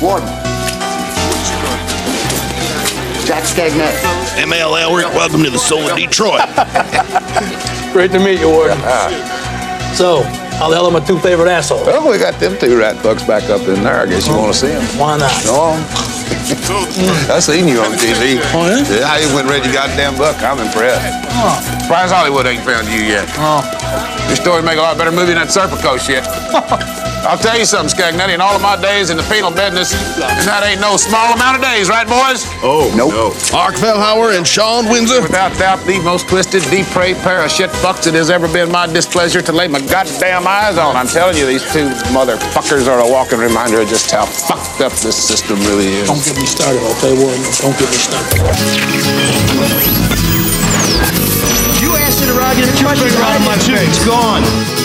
Warden. Jack Skagnet. ML Elrick, welcome to the soul of Detroit. Great to meet you, Warden. So, how the hell are my two favorite assholes? Well, we got them two rat fucks back up in there. I guess you want to see them. Why not? No. I seen you on TV. Oh, yeah? Yeah, how you went ready goddamn buck. I'm impressed. Oh. Surprised Hollywood ain't found you yet. Oh. Your story make a lot better movie than that Serpico shit. I'll tell you something, Scagnetti. In all of my days in the penal business, and that ain't no small amount of days, right, boys? Oh, Nope. no. Mark Fellhauer and Sean Windsor. Without doubt, the most twisted, depraved pair of shit fucks it has ever been my displeasure to lay my goddamn eyes on. I'm telling you, these two motherfuckers are a walking reminder of just how fucked up this system really is. Don't get me started, okay, Warden? Don't get me started. You asked her to ride your questions out of my face. Gone.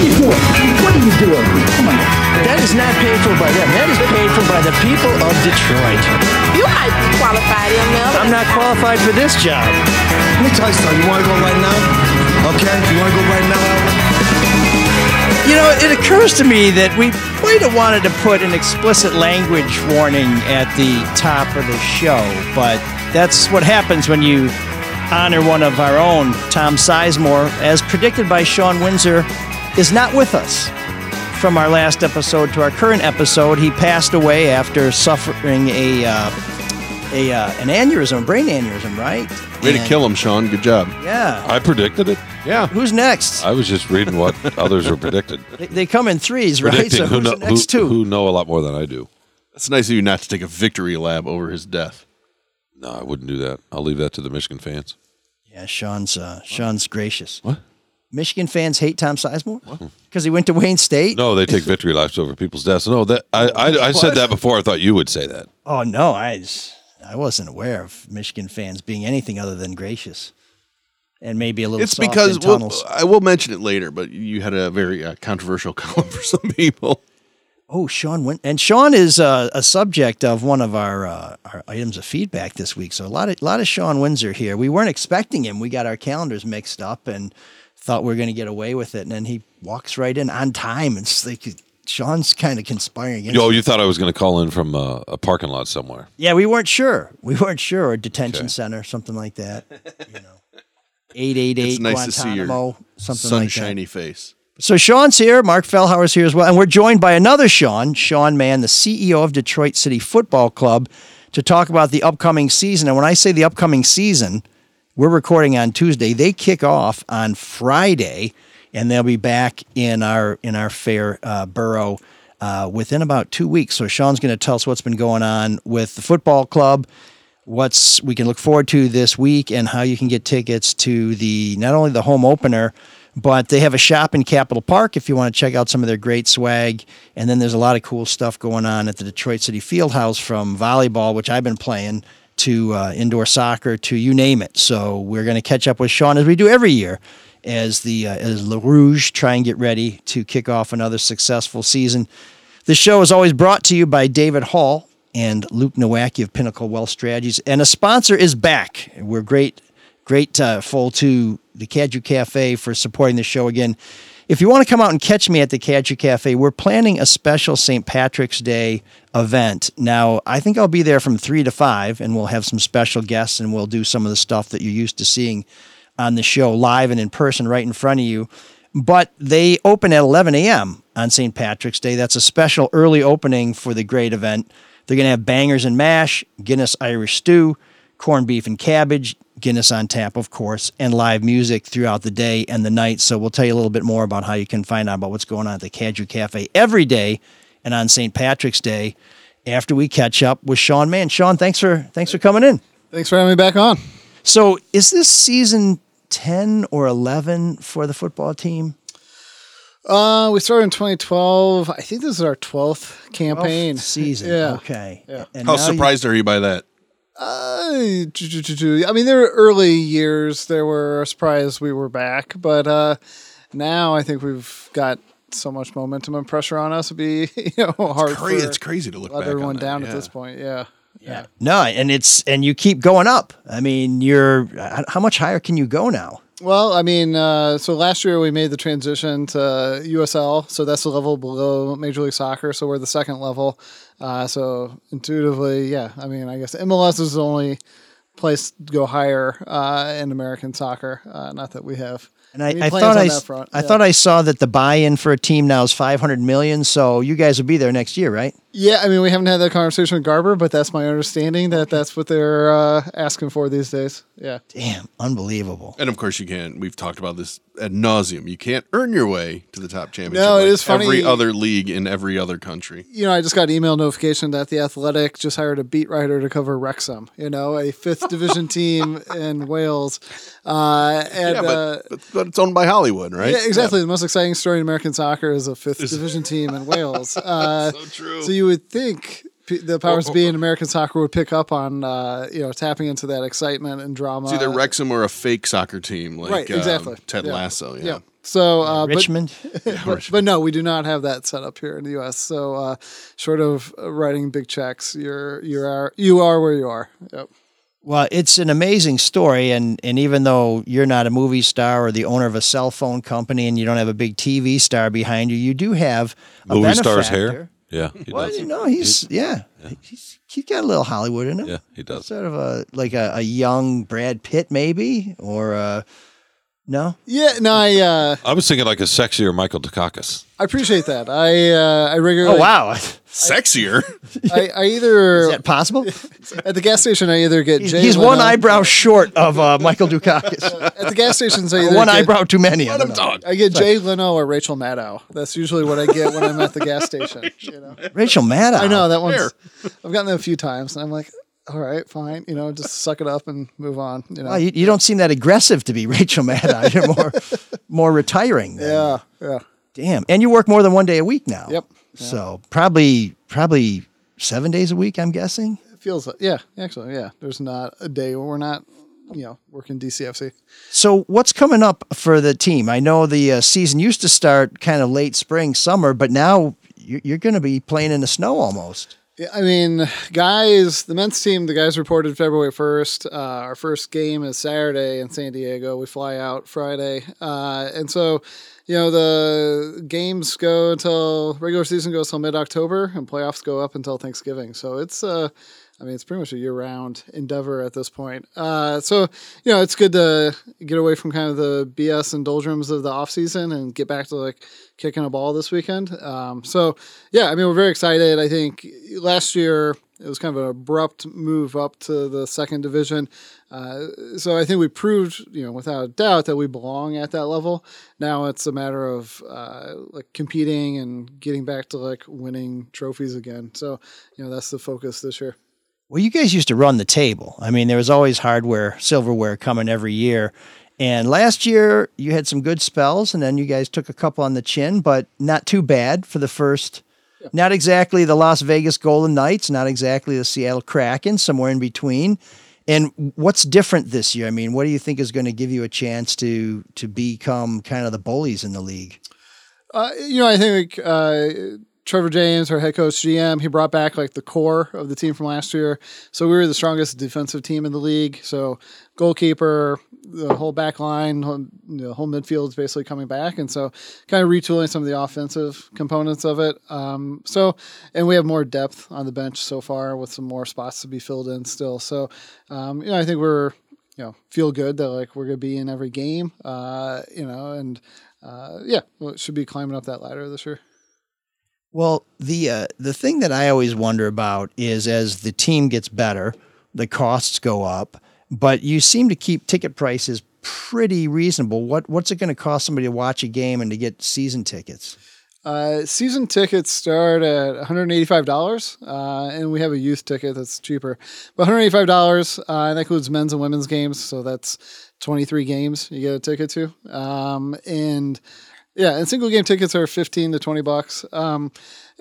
What are you doing? Come on. That is not paid for by them. That is paid for by the people of Detroit. You might be qualified, ML. I'm not qualified for this job. Let me tell you something. You want to go right now? Okay? You want to go right now, You know, it occurs to me that we might have wanted to put an explicit language warning at the top of the show, but that's what happens when you honor one of our own. Tom Sizemore, as predicted by Sean Windsor, is not with us. From our last episode to our current episode, he passed away after suffering a uh, a uh, an aneurysm, a brain aneurysm, right? Way to And- kill him, Sean. Good job. Yeah. I predicted it. Yeah. Who's next? I was just reading what others were predicted. They, they come in threes, right? Predicting So who, who's know, the next who, two? who know a lot more than I do. It's nice of you not to take a victory lab over his death. No, I wouldn't do that. I'll leave that to the Michigan fans. Yeah, Sean's uh, Sean's gracious. What? Michigan fans hate Tom Sizemore because he went to Wayne State. No, they take victory laps over people's deaths. No, that I, I, I said that before. I thought you would say that. Oh no, I I wasn't aware of Michigan fans being anything other than gracious, and maybe a little. It's soft because in well, tunnels. I will mention it later, but you had a very uh, controversial column for some people. oh, Sean went, and Sean is uh, a subject of one of our uh, our items of feedback this week. So a lot of lot of Sean Windsor here. We weren't expecting him. We got our calendars mixed up and thought we were going to get away with it, and then he walks right in on time. And it's like Sean's kind of conspiring. against Oh, you thought I was going to call in from uh, a parking lot somewhere? Yeah, we weren't sure. We weren't sure. Or detention Okay. center, something like that. You know, eight eight eight It's nice to see your Guantanamo, something like that. sunshiny face. So Sean's here. Mark Fellhauer's here as well, and we're joined by another Sean, Sean Mann, the CEO of Detroit City Football Club, to talk about the upcoming season. And when I say the upcoming season, we're recording on Tuesday. They kick off on Friday, and they'll be back in our in our fair uh, borough uh, within about two weeks. So Sean's going to tell us what's been going on with the football club, what's we can look forward to this week, and how you can get tickets to the not only the home opener, but they have a shop in Capitol Park if you want to check out some of their great swag. And then there's a lot of cool stuff going on at the Detroit City Fieldhouse from volleyball, which I've been playing, to uh, indoor soccer, to you name it. So we're going to catch up with Sean as we do every year. As the uh, as Le Rouge try and get ready to kick off another successful season. The show is always brought to you by David Hall and Luke Nowacki of Pinnacle Wealth Strategies. And a sponsor is back. We're great, great uh, full to the Cadieux Cafe for supporting the show again. If you want to come out and catch me at the Cadieux Cafe, we're planning a special St. Patrick's Day event. Now, I think I'll be there from 3 to 5, and we'll have some special guests, and we'll do some of the stuff that you're used to seeing on the show live and in person right in front of you. But they open at 11 a.m. on St. Patrick's Day. That's a special early opening for the great event. They're going to have bangers and mash, Guinness Irish stew, corned beef and cabbage, Guinness on tap, of course, and live music throughout the day and the night. So we'll tell you a little bit more about how you can find out about what's going on at the Cadieux Cafe every day and on St. Patrick's Day after we catch up with Sean Mann. Sean, thanks for thanks for coming in. Thanks for having me back on. So is this season 10 or 11 for the football team? Uh, we started in 2012. I think this is our 12th campaign. 12th season. Yeah. Okay. Yeah. And How now you- surprised are you by that? Uh, I mean, there were early years. There were a surprise we were back, but uh, now I think we've got so much momentum and pressure on us. It'd be you know hard. cra- for it's crazy to look let back on everyone that, down yeah. at this point. Yeah, Yeah. No, and it's and you keep going up. I mean, you're how much higher can you go now? Well, I mean, uh, so last year we made the transition to USL, so that's the level below Major League Soccer. So we're the second level. Uh, so intuitively, yeah. I mean, I guess MLS is the only place to go higher uh, in American soccer. Uh, not that we have. And I, I thought I, that. I Yeah. thought I saw that the buy-in for a team now is 500 million. So you guys will be there next year, right? Yeah, I mean, we haven't had that conversation with Garber, but that's my understanding that that's what they're uh, asking for these days. Yeah. Damn, unbelievable. And of course, you can't. We've talked about this ad nauseum. You can't earn your way to the top championship. No, it like is funny- Every other league in every other country. You know, I just got email notification that the Athletic just hired a beat writer to cover Wrexham. You know, a fifth division team in Wales, uh, and Yeah, but, uh, but, but it's owned by Hollywood, right? Yeah, exactly. The most exciting story in American soccer is a fifth division team in Wales. Uh, So true. So you would think the powers that be in American soccer would pick up on uh, you know tapping into that excitement and drama. It's either Wrexham or a fake soccer team, like right, uh, exactly. Ted Yeah. Lasso. Yeah. So, uh, but- Richmond. but, but no, we do not have that set up here in the U.S. So, uh, short of uh, writing big checks, you're you are you are where you are. Yep. Well, it's an amazing story, and and even though you're not a movie star or the owner of a cell phone company, and you don't have a big TV star behind you, you do have a Movie star's benefactor. hair. Yeah, he Well, does. you know, he's yeah, he's he's got a little Hollywood in him. Yeah, he does. Sort of a like a, a young Brad Pitt, maybe, or uh, no. Yeah. No, I uh, I was thinking like a sexier Michael Dukakis. I appreciate that. I uh, I regularly. Oh wow, Sexier. I, I either is that possible? at the gas station I either get He's, Jay he's one eyebrow short of uh, Michael Dukakis. at the gas stations. I either one get, eyebrow too many. I don't know. I get Jay Leno or Rachel Maddow. That's usually what I get when I'm at the gas station. You know, Rachel Maddow. I know that one's. I've gotten that a few times, and I'm like, all right, fine. You know, just suck it up and move on. You know. Well, you, you don't seem that aggressive to be Rachel Maddow. You're more more retiring. Then. yeah, yeah. Damn. And you work more than one day a week now. Yep. So probably probably seven days a week. I'm guessing. It feels like yeah. Actually, yeah. There's not a day where we're not, you know, working DCFC. So what's coming up for the team? I know the uh, season used to start kind of late spring, summer, but now you're, you're going to be playing in the snow almost. I mean, guys, the men's team, the guys reported February 1st. Uh, our first game is Saturday in San Diego. We fly out Friday. Uh, and so, you know, the games go until regular season goes till mid October and playoffs go up until Thanksgiving. So it's, uh, I mean, it's pretty much a year round endeavor at this point. Uh, so, you know, it's good to get away from kind of the BS and doldrums of the off season and get back to like kicking a ball this weekend. Um, so, yeah, I mean, we're very excited. I think last year it was kind of an abrupt move up to the second division. Uh, so I think we proved, you know, without a doubt that we belong at that level. Now it's a matter of uh, like competing and getting back to like winning trophies again. So, you know, that's the focus this year. Well, you guys used to run the table. I mean, there was always hardware, silverware coming every year. And last year you had some good spells, and then you guys took a couple on the chin, but not too bad for the first. Not exactly the Las Vegas Golden Knights, not exactly the Seattle Kraken, somewhere in between. And what's different this year? I mean, what do you think is going to give you a chance to to become kind of the bullies in the league? Uh, you know, I think uh, Trevor James, our head coach GM, he brought back like the core of the team from last year. So we were the strongest defensive team in the league. So goalkeeper, the whole back line, the whole midfield is basically coming back, and so kind of retooling some of the offensive components of it. Um, so, and we have more depth on the bench so far with some more spots to be filled in still. So, um, you know, I think we're you know feel good that like we're gonna be in every game. Uh, you know, and uh, yeah, it should be climbing up that ladder this year. Well, the uh, the thing that I always wonder about is as the team gets better, the costs go up, but you seem to keep ticket prices pretty reasonable. What what's it going to cost somebody to watch a game and to get season tickets? Uh, season tickets start at $185, uh, and we have a youth ticket that's cheaper. But $185, uh, and that includes men's and women's games, so that's 23 games you get a ticket to. Um, and yeah, and single game tickets are 15 to 20 bucks. Um,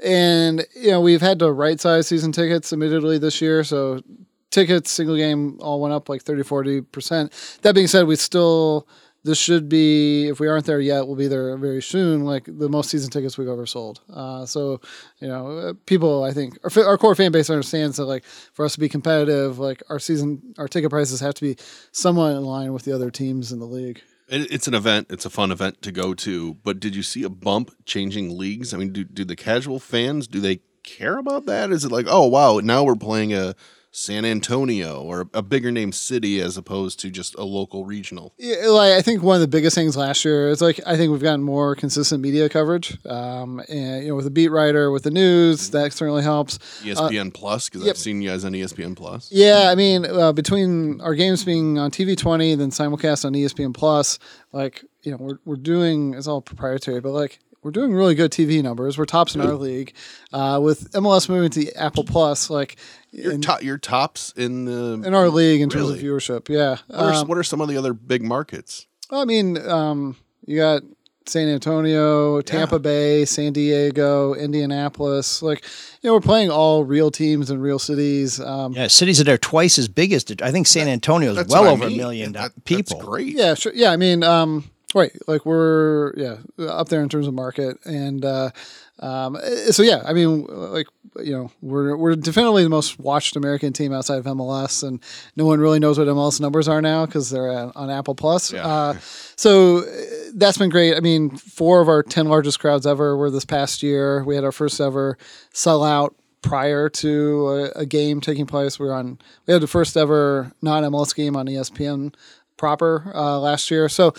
and you know, we've had to right size season tickets admittedly this year, so tickets single game all went up like 30 40%. That being said, we still this should be if we aren't there yet we'll be there very soon like the most season tickets we've ever sold uh, so you know people i think our, our core fan base understands that like for us to be competitive like our season our ticket prices have to be somewhat in line with the other teams in the league It's an event. It's a fun event to go to. But did you see a bump changing leagues? I mean, do do the casual fans do they care about that? Is it like, oh wow, now we're playing a San Antonio or a bigger name city as opposed to just a local regional? Yeah, like I think one of the biggest things last year is like I think we've gotten more consistent media coverage. Um, and you know, with the beat writer, with the news, that certainly helps. ESPN Plus because yep. I've seen you guys on ESPN Plus. Yeah, I mean, uh, between our games being on TV twenty, then simulcast on ESPN Plus, like you know, we're we're doing it's all proprietary, but like we're doing really good TV numbers. We're tops in our league. Uh, with MLS moving to Apple Plus, like Your, in, top, your tops in the in our league in terms of viewership. Yeah. What are, Um, what are some of the other big markets? I mean, um, you got San Antonio, Tampa Bay, San Diego, Indianapolis. Like, you know, we're playing all real teams in real cities. Um, Yeah, cities that are twice as big as I think San Antonio is well what I over a million That- people. That's great. Yeah, sure. Yeah, I mean, um, right. Like we're yeah up there in terms of market, and uh, um, eh, so yeah, I mean, like you know, we're we're definitely the most watched American team outside of MLS, and no one really knows what MLS numbers are now because they're uh, on Apple Plus. Yeah. Uh, so eh, that's been great. I mean, four of our ten largest crowds ever were this past year. We had our first ever sellout prior to a, a game taking place. We were on. We had the first ever non MLS game on ESPN proper uh, last year. So uh,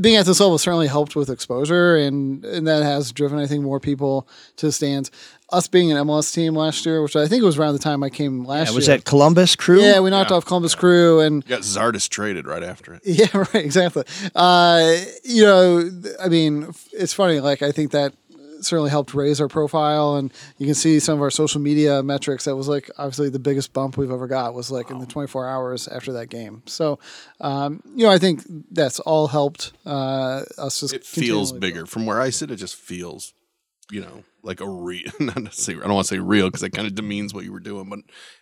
being at this level certainly helped with exposure, and and that has driven I think more people to the stands. Us being an MLS team last year, which I think was around the time I came last Yeah, was year. that Columbus Crew? yeah, we knocked off Columbus Crew, and You got Zardes traded right after it. yeah, right, exactly. Uh, you know, I mean, it's funny. Like, I think that certainly helped raise our profile, and you can see some of our social media metrics. That was like obviously the biggest bump we've ever got was like in the 24 hours after that game. So, um, you know, I think that's all helped uh, us just. It feels bigger. From where I sit, it just feels, you know, like a real. Not say I don't want to say real because that kind of demeans what you were doing, but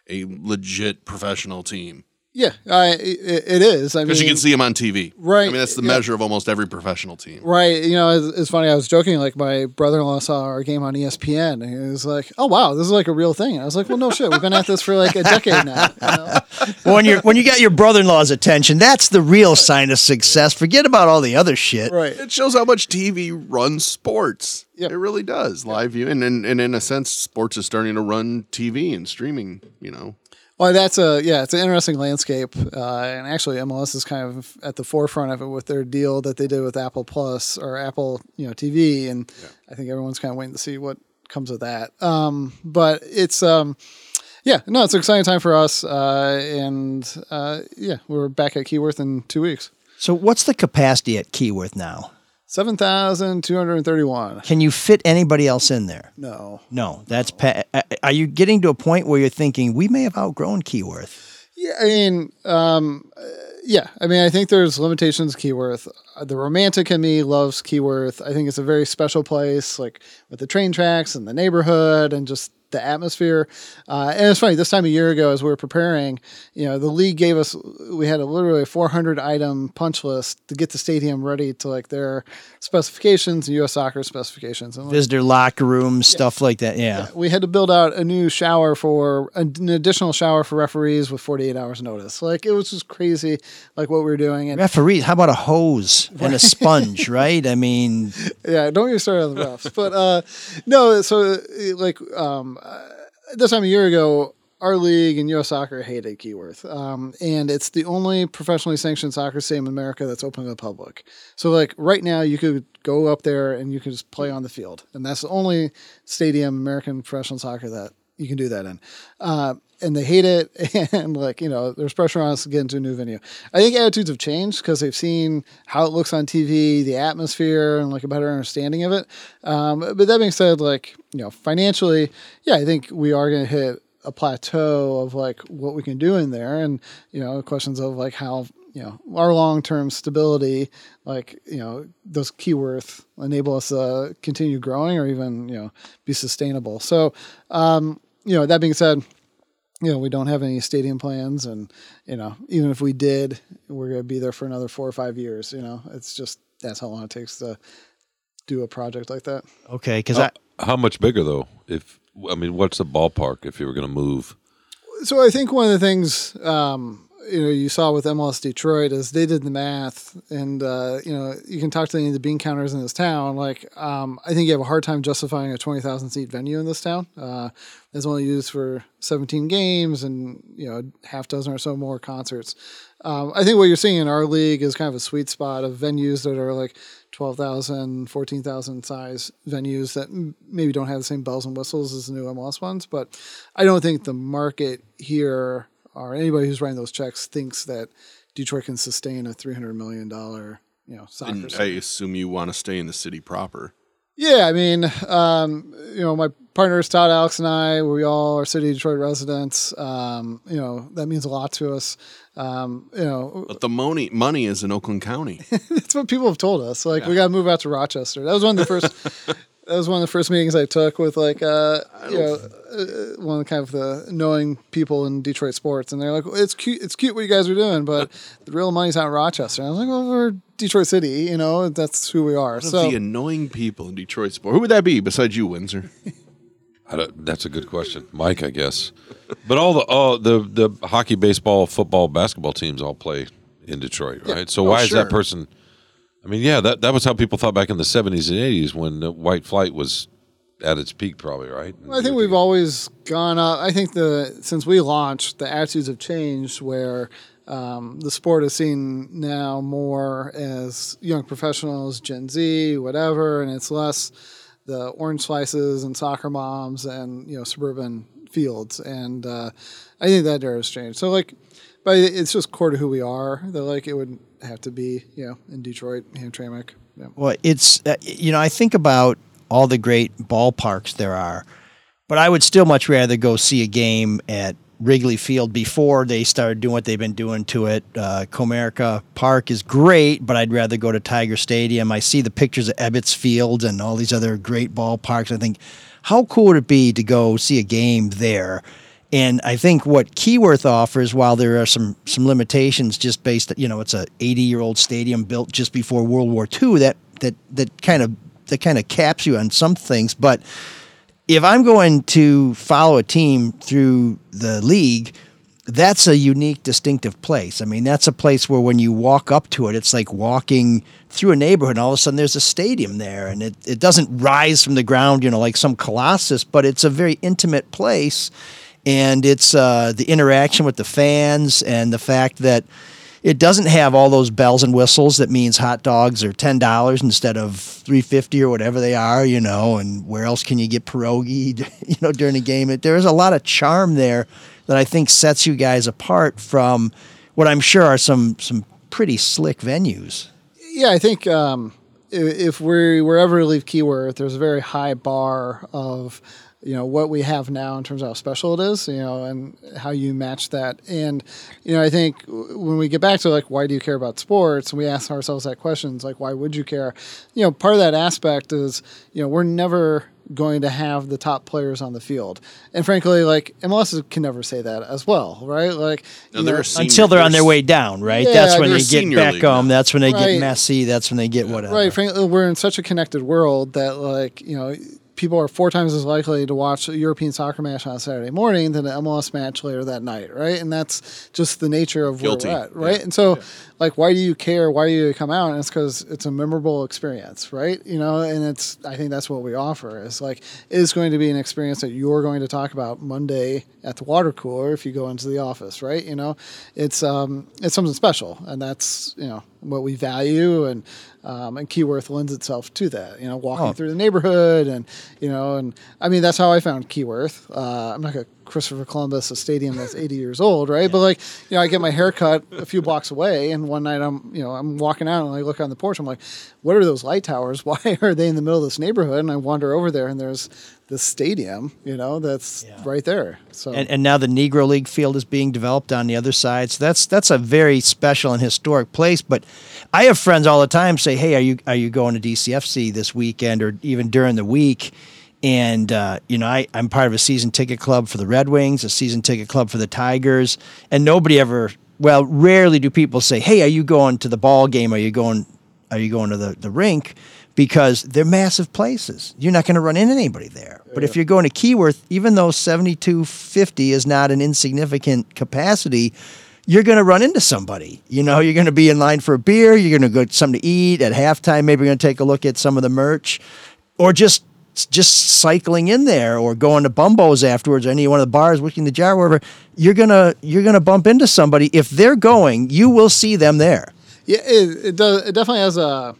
a legit professional team Yeah, I, it, it is. I mean, because you can see them on TV. Right, I mean, that's the yeah. measure of almost every professional team. Right. You know, it's, it's funny. I was joking. Like my brother-in-law saw our game on ESPN, and he was like, "Oh wow, this is like a real thing." And I was like, "Well, no shit. We've been at this for like a decade now." You know? Well, when you when you got your brother-in-law's attention, that's the real sign of success. Forget about all the other shit. Right. It shows how much TV runs sports. Yep. It really does. Live view, and, and and in a sense, sports is starting to run TV and streaming. You know, Well, that's a yeah, it's an interesting landscape, uh, and actually MLS is kind of at the forefront of it with their deal that they did with Apple Plus or Apple, you know, TV, and I think everyone's kind of waiting to see what comes of that. Um, but it's um, yeah, no, it's an exciting time for us, uh, and uh, yeah, we're back at Keyworth in two weeks. So, what's the capacity at Keyworth now? Seven thousand two hundred and thirty-one. Can you fit anybody else in there? No. No, that's. Pa- uh, are you getting to a point where you're thinking we may have outgrown Keyworth? Yeah, I mean, um, uh, yeah, I mean, I think there's limitations. Keyworth, Uh, the romantic in me loves Keyworth. I think it's a very special place, like with the train tracks and the neighborhood and just the atmosphere. Uh, and it's funny. This time a year ago, as we were preparing, you know, the league gave us we had a literally 400 item punch list to get the stadium ready to like their specifications, U.S. soccer specifications, and Visitor locker rooms, stuff like that. Yeah. we had to build out a new shower for an additional shower for referees with 48 hours notice. Like it was just crazy, like what we were doing. And Referees, how about a hose and a sponge, right? I mean, yeah, don't get started on the refs. but uh, no, so like um, uh, this time a year ago, our league and U.S. Soccer hated Keyworth, um, and it's the only professionally sanctioned soccer stadium in America that's open to the public. So like right now, you could go up there and you can just play on the field, and that's the only stadium American professional soccer that you can do that in. Uh, and they hate it, and like you know, there's pressure on us to get into a new venue. I think attitudes have changed because they've seen how it looks on TV, the atmosphere, and like a better understanding of it. Um, but that being said, like you know, financially, yeah, I think we are going to hit a plateau of like what we can do in there, and you know, questions of like how you know our long term stability, like you know, does Keyworth enable us to continue growing or even you know be sustainable? So, um, you know, that being said you know, we don't have any stadium plans, and you know, even if we did, we're going to be there for another four or five years. You know, it's just that's how long it takes to do a project like that. okay, because How, I how much bigger though? If I mean, what's the ballpark if you were going to move? So I think one of the things, um, you know you saw with MLS Detroit is they did the math, and uh, you know you can talk to any of the bean counters in this town. Like um, I think you have a hard time justifying a twenty thousand seat venue in this town. Uh, it's only used for seventeen games, and you know half dozen or so more concerts. Um, I think what you're seeing in our league is kind of a sweet spot of venues that are like 12,000, 14,000 size venues that m- maybe don't have the same bells and whistles as the new MLS ones. But I don't think the market here or anybody who's writing those checks thinks that Detroit can sustain a $300 million, you know, soccer And I assume you want to stay in the city proper. Yeah, I mean, um, you know, my partners Todd, Alex, and I, we all are City Detroit residents. Um, you know, that means a lot to us. Um, you know, But the money money is in Oakland County. that's what people have told us. Like, we got to move out to Rochester. That was one of the first. that was one of the first meetings I took with like, uh, you know, uh, one of the kind of the knowing people in Detroit sports, and they're like, "It's cute. It's cute what you guys are doing, but the real money's out in Rochester." And I was like, "Well, we're Detroit City. You know, that's who we are." So the annoying people in Detroit sport. Who would that be besides you, Windsor? I don't, that's a good question, Mike. I guess, but all the all the the hockey, baseball, football, basketball teams all play in Detroit, right? So Oh, why is that person? I mean, yeah, that that was how people thought back in the seventies and eighties when the white flight was at its peak, probably, right? I think we've always gone up. I think the since we launched, the attitudes have changed where um, the sport is seen now more as young professionals, Gen Z, whatever, and it's less the orange slices and soccer moms and you know suburban fields. And uh, I think that era has changed. So like, but it's just core to who we are. That like it would have to be you know in Detroit, Hamtramck. Yeah. Well, it's uh, you know I think about all the great ballparks there are, but I would still much rather go see a game at Wrigley Field before they started doing what they've been doing to it. Uh, Comerica Park is great, but I'd rather go to Tiger Stadium. I see the pictures of Ebbets Field and all these other great ballparks. I think, how cool would it be to go see a game there? And I think what Keyworth offers, while there are some some limitations, just based, you know, it's a 80 year old stadium built just before World War II. That that that kind of that kind of caps you on some things, but if I'm going to follow a team through the league, that's a unique, distinctive place. I mean, that's a place where when you walk up to it, it's like walking through a neighborhood, and all of a sudden there's a stadium there, and it, it doesn't rise from the ground, you know, like some colossus, but it's a very intimate place. And it's uh, the interaction with the fans and the fact that it doesn't have all those bells and whistles that means hot dogs are ten dollars instead of three fifty or whatever they are, you know. And where else can you get pierogi, you know, during a game? It, there is a lot of charm there that I think sets you guys apart from what I'm sure are some some pretty slick venues. Yeah, I think um, if we were ever to leave Keyworth, there's a very high bar of you know what we have now in terms of how special it is, you know, and how you match that. And you know, I think when we get back to like why do you care about sports, and we ask ourselves that questions like why would you care? You know, part of that aspect is you know we're never going to have the top players on the field, and frankly, like MLS can never say that as well, right? Like No, they're know, a senior- Until they're on their way down, right? Yeah, that's when they're they a get senior league Beckham. That's when they Right. get messy That's when they get whatever. Right. Frankly, we're in such a connected world that, like, you know, people are four times as likely to watch a European soccer match on a Saturday morning than an MLS match later that night, right? And that's just the nature of Guilty. where we're at, right? And so, like, why do you care? Why do you come out? And it's because it's a memorable experience, right? You know, and it's I think that's what we offer is like it is going to be an experience that you're going to talk about Monday at the water cooler if you go into the office, right? You know, it's um it's something special, and that's you know what we value and. Um, and Keyworth lends itself to that, you know, walking Oh. through the neighborhood and, you know, and I mean, that's how I found Keyworth. Uh, I'm not to Christopher Columbus, a stadium that's 80 years old, right? But like, you know, I get my hair cut a few blocks away, and one night I'm, you know, I'm walking out and I look on the porch. I'm like, what are those light towers? Why are they in the middle of this neighborhood? And I wander over there, and there's this stadium, you know, that's right there. So and, and now the Negro League field is being developed on the other side. So that's that's a very special and historic place. But I have friends all the time say, "Hey, are you are you going to DCFC this weekend or even during the week?" And uh, you know, I, I'm part of a season ticket club for the Red Wings, a season ticket club for the Tigers, and nobody ever. Well, rarely do people say, "Hey, are you going to the ball game? Are you going? Are you going to the, the rink?" Because they're massive places. You're not going to run into anybody there. But if you're going to Keyworth, even though 7250 is not an insignificant capacity, you're going to run into somebody. You know, you're going to be in line for a beer. You're going to go get something to eat at halftime. Maybe you're going to take a look at some of the merch, or just just cycling in there, or going to Bumbo's afterwards, or any one of the bars, wicking the jar, wherever. You're gonna you're gonna bump into somebody. If they're going, you will see them there. Yeah, it, it does. It definitely has a.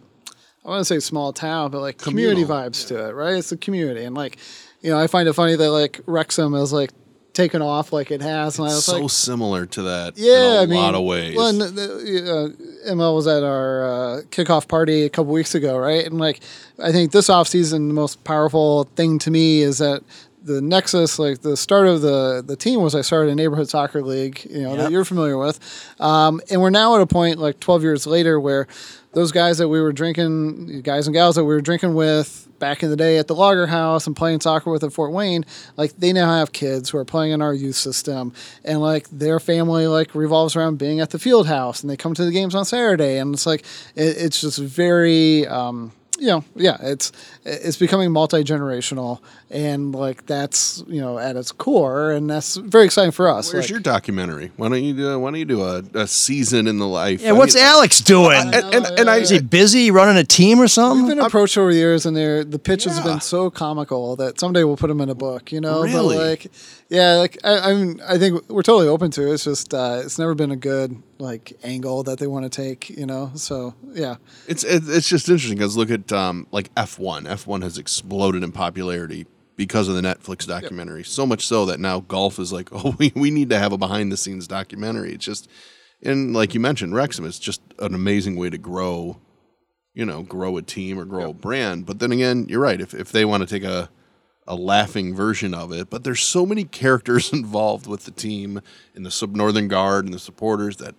I want to say small town, but like community vibes to it, right? It's the community, and like, you know, I find it funny that like Wrexham is like taken off like it has, and I was so like, similar to that yeah, in a I mean, lot of ways. Well, and the, uh, ML was at our uh, kickoff party a couple weeks ago, right? And like, I think this offseason, the most powerful thing to me is that the nexus, like the start of the the team, was I started a neighborhood soccer league, you know, that you're familiar with, um, and we're now at a point like 12 years later where those guys that we were drinking, guys and gals that we were drinking with back in the day at the Lager House and playing soccer with at Fort Wayne, like they now have kids who are playing in our youth system, and like their family like revolves around being at the field house, and they come to the games on Saturday, and it's like it, it's just very. Um, you know, yeah, it's it's becoming multi generational, and like that's you know at its core, and that's very exciting for us. Where's like- your documentary? Why don't you do? Why don't you do a, a season in the life? Yeah, what's Alex doing? And, and, and I Is he busy running a team or something? We've been approached over the years, and they're, the pitches have been so comical that someday we'll put them in a book. You know, Really? but like, yeah, like I, I mean, I think we're totally open to it. It's just uh, it's never been a good like angle that they want to take. You know, so yeah, It's it's just interesting because look at um, like F one. F one has exploded in popularity because of the Netflix documentary. So much so that now golf is like, oh, we, we need to have a behind the scenes documentary. It's just, and like you mentioned, Wrexham is just an amazing way to grow, you know, grow a team or grow a brand. But then again, you're right. If if they want to take a a laughing version of it, but there's so many characters involved with the team and the sub Northern Guard and the supporters that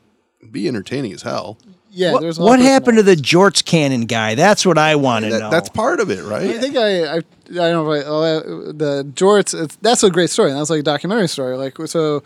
be entertaining as hell. yeah. what there's a lot what happened to the Jorts Cannon guy? That's what I want to That- know. that's part of it, right? I think I, I, I don't know. if I- uh, The Jorts, it's, that's a great story. That's like a documentary story. Like so,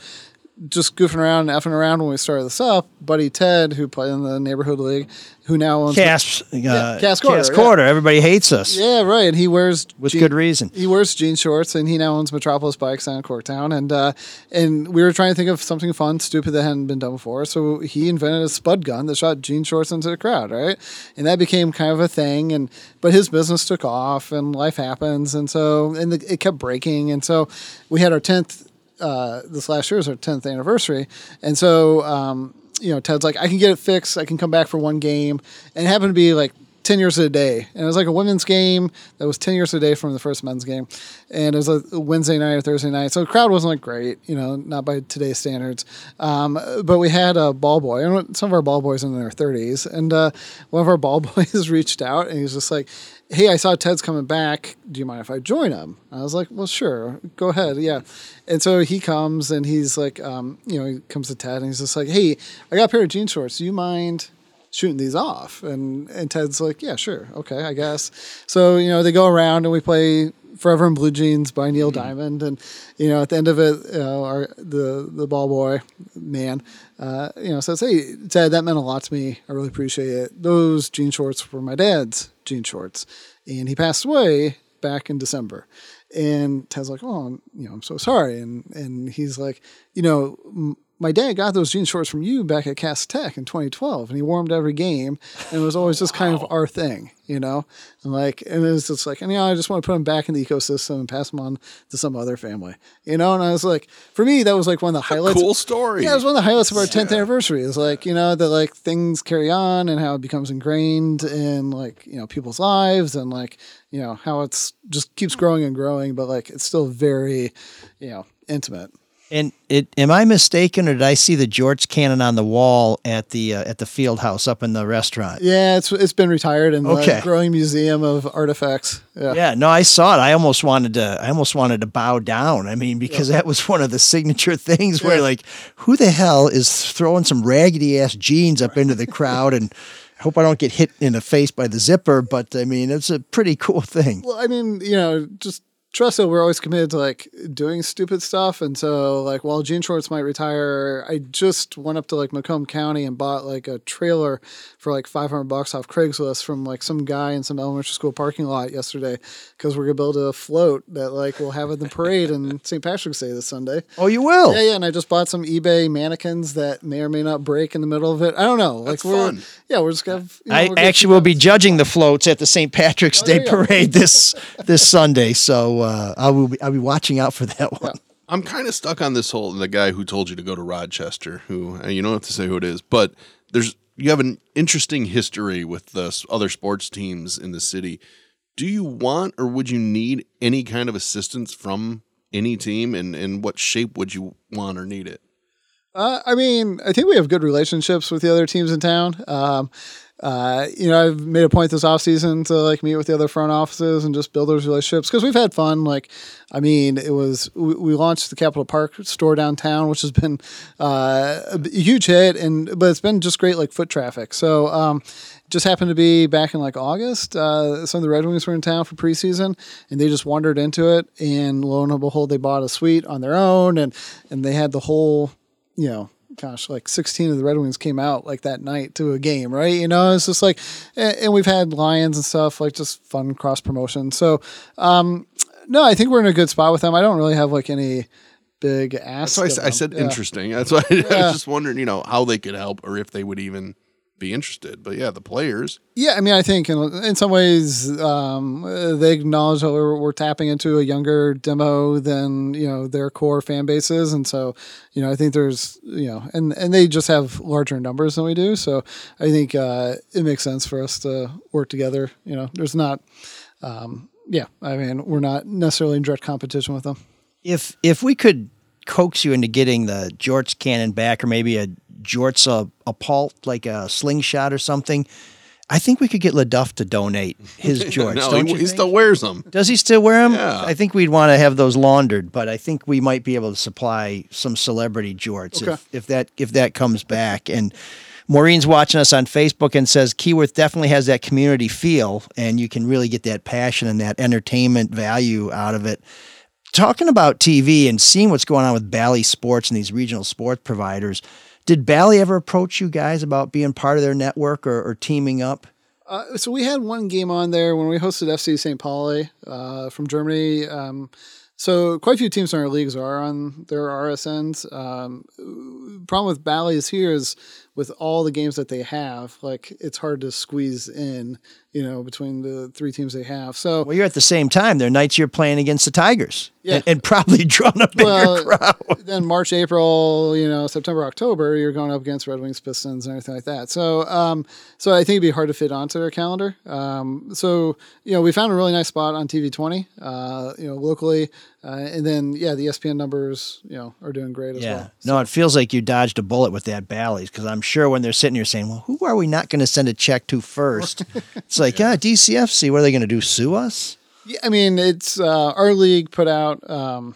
just goofing around, and effing around when we started this up. Buddy Ted, who played in the neighborhood league, who now owns Cass, uh, Yeah, Cass Quarter, Cass yeah. Everybody hates us. Yeah, right. And he wears With jean- good reason. He wears jean shorts, and he now owns Metropolis Bikes down in Corktown. And uh, and we were trying to think of something fun, stupid that hadn't been done before. So he invented a spud gun that shot jean shorts into the crowd, right? And that became kind of a thing. And but his business took off, and life happens, and so and the, it kept breaking. And so we had our tenth. Uh, this last year is our tenth anniversary, and so um, you know Ted's like, I can get it fixed. I can come back for one game, and it happened to be like 10 years a day. And it was like a women's game that was 10 years a day from the first men's game. And it was a Wednesday night or Thursday night. So the crowd wasn't like great, you know, not by today's standards. Um, but we had a ball boy, and some of our ball boys in their 30s. And uh, one of our ball boys reached out and he was just like, Hey, I saw Ted's coming back. Do you mind if I join him? I was like, Well, sure, go ahead. Yeah. And so he comes and he's like, um, you know, he comes to Ted and he's just like, Hey, I got a pair of jean shorts. Do you mind? Shooting these off. And and Ted's like yeah sure. Okay I guess. So you know they go around and we play Forever in Blue Jeans by Neil Diamond. And you know at the end of it you know, our the the ball boy man uh, you know says hey Ted that meant a lot to me. I really appreciate it. Those jean shorts were my dad's jean shorts. And he passed away back in December. And Ted's like oh I'm, you know I'm so sorry. And and he's like you know my dad got those jean shorts from you back at Cass Tech in 2012, and he wore them to every game, and it was always just kind of our thing, you know. And like, and it was just like, and you know, I just want to put them back in the ecosystem and pass them on to some other family, you know. And I was like, for me, that was like one of the highlights. cool story. Yeah, it was one of the highlights of our 10th anniversary. Is like, you know, that like things carry on and how it becomes ingrained in like you know people's lives and like you know how it's just keeps growing and growing, but like it's still very, you know, intimate. And it, am I mistaken, or did I see the Jorts cannon on the wall at the uh, at the field house up in the restaurant? Yeah, it's it's been retired in Okay. the growing museum of artifacts. Yeah. Yeah, no, I saw it. I almost wanted to. I almost wanted to bow down. I mean, because that was one of the signature things where, Yeah. like, who the hell is throwing some raggedy ass jeans up into the crowd? And I hope I don't get hit in the face by the zipper. But I mean, it's a pretty cool thing. Well, I mean, you know, just Trussell, we're always committed to like doing stupid stuff. And so, like, while Gene Schwartz might retire, I just went up to like Macomb County and bought like a trailer for like 500 bucks off Craigslist from like some guy in some elementary school parking lot yesterday because we're going to build a float that like we'll have at the parade in St. Patrick's Day this Sunday. Oh, you will? Yeah, yeah. And I just bought some eBay mannequins that may or may not break in the middle of it. I don't know. Like, That's we're, fun. yeah, we're just going to. I actually will be judging the floats at the St. Patrick's Oh, Day there you parade this this Sunday, so uh, I will be I'll be watching out for that one. I'm kind of stuck on this whole the guy who told you to go to Rochester. Who uh, you don't have to say who it is, but there's you have an interesting history with the other sports teams in the city. Do you want or would you need any kind of assistance from any team, and in what shape would you want or need it? Uh, I mean, I think we have good relationships with the other teams in town. Um, uh, you know, I've made a point this offseason to like meet with the other front offices and just build those relationships because we've had fun. Like, I mean, it was we, we launched the Capitol Park store downtown, which has been uh, a huge hit, and but it's been just great like foot traffic. So, um, just happened to be back in like August. Uh, some of the Red Wings were in town for preseason, and they just wandered into it, and lo and behold, they bought a suite on their own, and and they had the whole you know, gosh, like 16 of the Red Wings came out like that night to a game, right? You know, it's just like, and, we've had Lions and stuff, like just fun cross promotion. So, um, no, I think we're in a good spot with them. I don't really have like any big. That's why I, I said Yeah. interesting. That's why I Yeah. was just wondering, you know, how they could help or if they would even be interested. But yeah, the players. Yeah, I mean, I think in, in some ways um, they acknowledge that we're, we're tapping into a younger demo than you know their core fan bases, and so you know I think there's you know and and they just have larger numbers than we do, so I think uh, it makes sense for us to work together. You know, there's not, um, yeah, I mean, we're not necessarily in direct competition with them. If if we could coax you into getting the Jorts cannon back, or maybe a Jorts a, a pult like a slingshot or something, I think we could get LeDuff to donate his Jorts. no, don't he, you he still wears them. Does he still wear them? Yeah. I think we'd want to have those laundered, but I think we might be able to supply some celebrity jorts Okay. if, if that if that comes back. And Maureen's watching us on Facebook and says Keyworth definitely has that community feel, and you can really get that passion and that entertainment value out of it. Talking about TV and seeing what's going on with Bally Sports and these regional sports providers, did Bally ever approach you guys about being part of their network or, or teaming up? Uh, so we had one game on there when we hosted FC St. Pauli uh, from Germany. Um, so quite a few teams in our leagues are on their RSNs. Um, problem with Bally's here is with all the games that they have, like it's hard to squeeze in, you know, between the three teams they have. So Well, you're at the same time. There are nights you're playing against the Tigers, Yeah. and, and probably drawing a bigger well, crowd. then March, April, you know, September, October, you're going up against Red Wings, Pistons, and everything like that. So, um, so I think it'd be hard to fit onto their calendar. Um, so, you know, we found a really nice spot on TV 20, uh, you know, locally, uh, and then yeah, the ESPN numbers, you know, are doing great as Yeah. well. No, it feels like you dodged a bullet with that Bally's because I'm sure when they're sitting here saying, "Well, who are we not going to send a check to first? like, yeah, DCFC. What are they going to do? Sue us? Yeah, I mean, it's uh, our league put out. Um,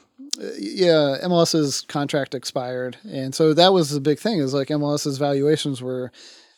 yeah, MLS's contract expired, and so that was the big thing. Is like MLS's valuations were,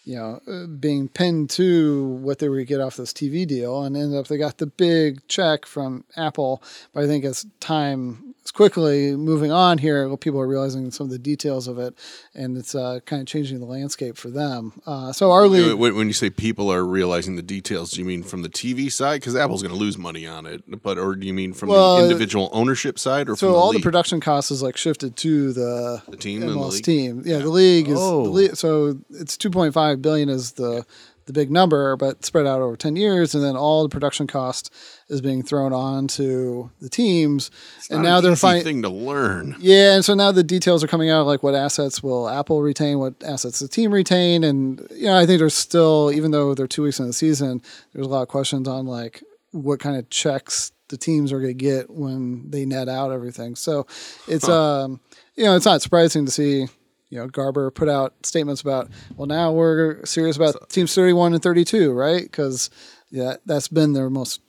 you know, uh, being pinned to what they would get off this TV deal, and ended up they got the big check from Apple. But I think as time is quickly moving on here, well, people are realizing some of the details of it, and it's uh, kind of changing the landscape for them. Uh, so our league. When when you say people are realizing the details, do you mean from the TV side? Because Apple's going to lose money on it, but or do you mean from Well, the individual ownership side, or so from the all league? the production costs is like shifted to the, The team and the MLS league? team. Yeah, the league is Oh. the league, so it's 2.5 billion is the the big number, but spread out over 10 years, and then all the production cost is being thrown on to the teams, and Not now an they're finding. thing to learn. Yeah, and so now the details are coming out, like what assets will Apple retain, what assets the team retain, and you know I think there's still, even though they're two weeks in the season, there's a lot of questions on like what kind of checks the teams are going to get when they net out everything. So it's um you know it's not surprising to see you know Garber put out statements about well now we're serious about teams 31 and 32, right? Because yeah, that's been their most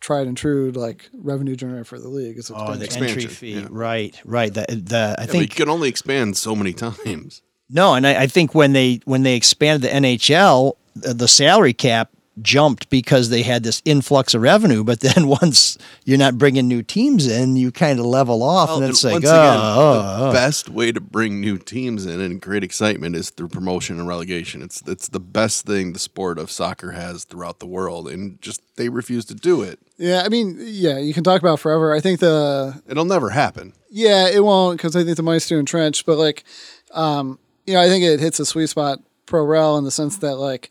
tried and true like revenue generator for the league. Is Oh, the expansion. entry fee. yeah. Right, right. The, the I Yeah, but you can only expand so many times. no, and I, I think when they when they expanded the NHL, uh, the salary cap jumped because they had this influx of revenue. But then once you're not bringing new teams in, you kind of level off, and and it's like, once oh, again, oh, the oh. best way to bring new teams in and create excitement is through promotion and relegation. It's it's the best thing the sport of soccer has throughout the world, and just they refuse to do it. Yeah, I mean, yeah, you can talk about forever. I think the It'll never happen. Yeah, it won't because I think the money's too entrenched. But like, um, you know, I think it hits a sweet spot pro rel in the sense that like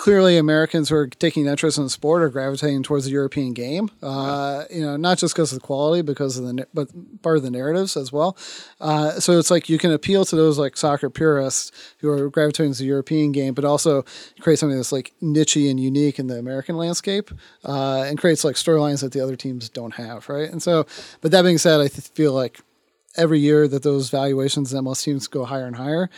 clearly Americans who are taking interest in the sport are gravitating towards the European game. Uh, you know, not just because of the quality, because of the but part of the narratives as well. Uh, so it's like you can appeal to those like soccer purists who are gravitating to the European game, but also create something that's like niche and unique in the American landscape, uh, and creates like storylines that the other teams don't have, right? And so, but that being said, I th- feel like every year that those valuations most teams go higher and higher,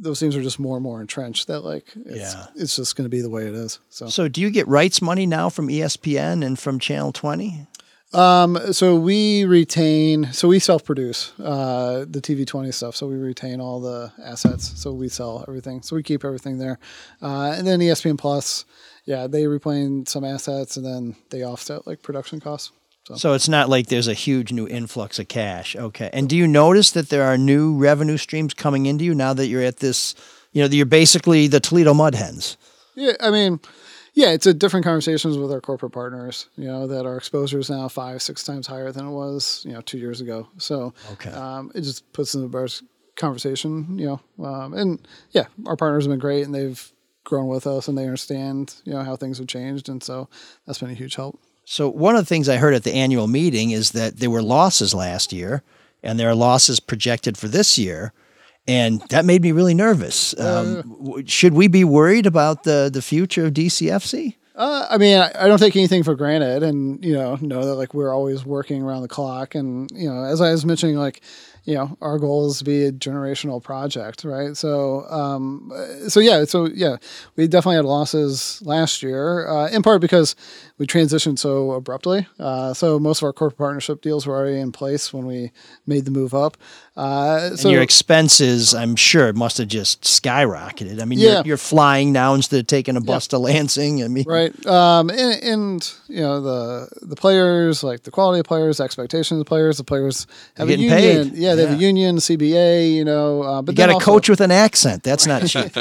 those teams are just more and more entrenched. That like, it's, Yeah. it's just going to be the way it is. So, So, do you get rights money now from ESPN and from Channel 20? um, so we retain, so we self-produce uh, the TV twenty stuff. So we retain all the assets. So we sell everything. So we keep everything there, uh, and then ESPN Plus, yeah, they retain some assets and then they offset like production costs. So, So it's not like there's a huge new influx of cash. Okay. And do you notice that there are new revenue streams coming into you now that you're at this, you know, that you're basically the Toledo Mud Hens? Yeah, I mean, yeah, it's a different conversations with our corporate partners. You know that our exposure is now five, six times higher than it was, you know, two years ago. So Okay. um, it just puts in the best conversation. You know, um, and yeah, our partners have been great, and they've grown with us, and they understand you know how things have changed, and so that's been a huge help. So one of the things I heard at the annual meeting is that there were losses last year and there are losses projected for this year. And that made me really nervous. Um, w- should we be worried about the, the future of DCFC? Uh, I mean, I, I don't take anything for granted, and you know, know that like we're always working around the clock, and you know, as I was mentioning, like, you know, our goal is to be a generational project, right? So, um, so yeah, so yeah, we definitely had losses last year, uh, in part because we transitioned so abruptly. Uh, so most of our corporate partnership deals were already in place when we made the move up. Uh, so and your expenses, I'm sure, must have just skyrocketed. I mean, Yeah. you're, you're flying now instead of taking a bus to Lansing. I mean, right um and, and you know the the players like the quality of players expectations of the players the players have a union paid. yeah they have a union cba you know uh, but you got a also- coach with an accent. That's not cheap.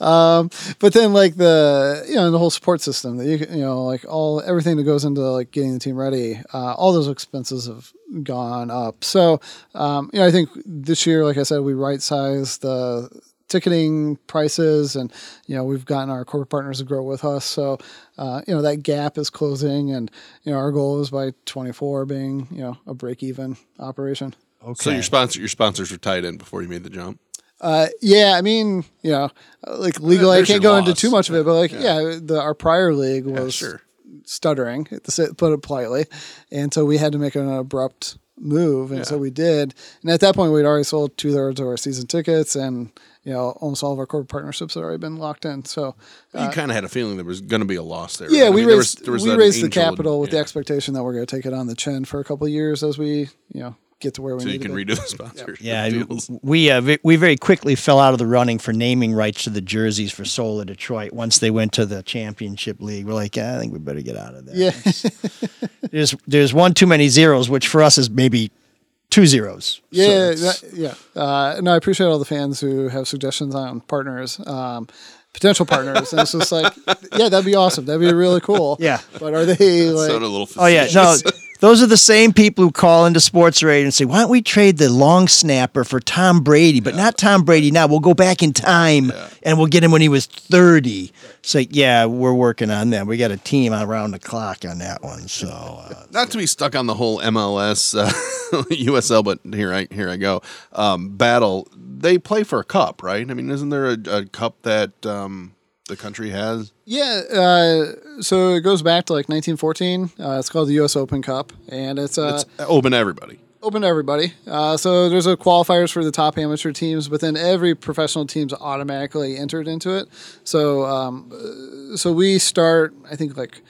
um but then like the you know the whole support system that you you know like all everything that goes into like getting the team ready uh, all those expenses have gone up so um you know i think this year like i said we right sized the ticketing prices and you know we've gotten our corporate partners to grow with us so uh, you know that gap is closing and you know our goal is by 24 being you know a break even operation Okay. So your sponsor, your sponsors were tied in before you made the jump. Uh, yeah, I mean, you know, like legally, I can't your go into too much of it, but like, yeah, the, our prior league was sure. Stuttering, to put it politely, and so we had to make an abrupt move, and so we did. And at that point, we'd already sold two thirds of our season tickets, and you know, almost all of our corporate partnerships had already been locked in. So you kind of had a feeling there was going to be a loss there. Uh, yeah, right? I we mean, there raised was- there was we raised the capital with the expectation that we're going to take it on the chin for a couple of years as we, you know, get to where we So need you can be. redo the sponsor. Yeah, deals. we uh, we very quickly fell out of the running for naming rights to the jerseys for Soul of Detroit. Once they went to the championship league, we're like, "Yeah, I think we better get out of there. Yeah. there's there's one too many zeros, which for us is maybe two zeros. Yeah, it's- that, yeah. Uh, no, I appreciate all the fans who have suggestions on partners, um, potential partners, and it's just like, yeah, that'd be awesome. That'd be really cool. Yeah. but are they like? A little. oh yeah, no. Those are the same people who call into sports radio and say, "Why don't we trade the long snapper for Tom Brady, but not Tom Brady now? We'll go back in time and we'll get him when he was 30." So yeah, we're working on that. We got a team around the clock on that one. So uh, not to be stuck on the whole MLS uh, USL, but here I here I go. Um, battle. They play for a cup, right? I mean, isn't there a, a cup that um, the country has? Yeah, uh, so it goes back to like 1914. Uh, it's called the U.S. Open Cup, and it's uh, It's open to everybody. open to everybody. Uh, so there's a qualifiers for the top amateur teams, but then every professional team's automatically entered into it. So um, uh, so we start, I think like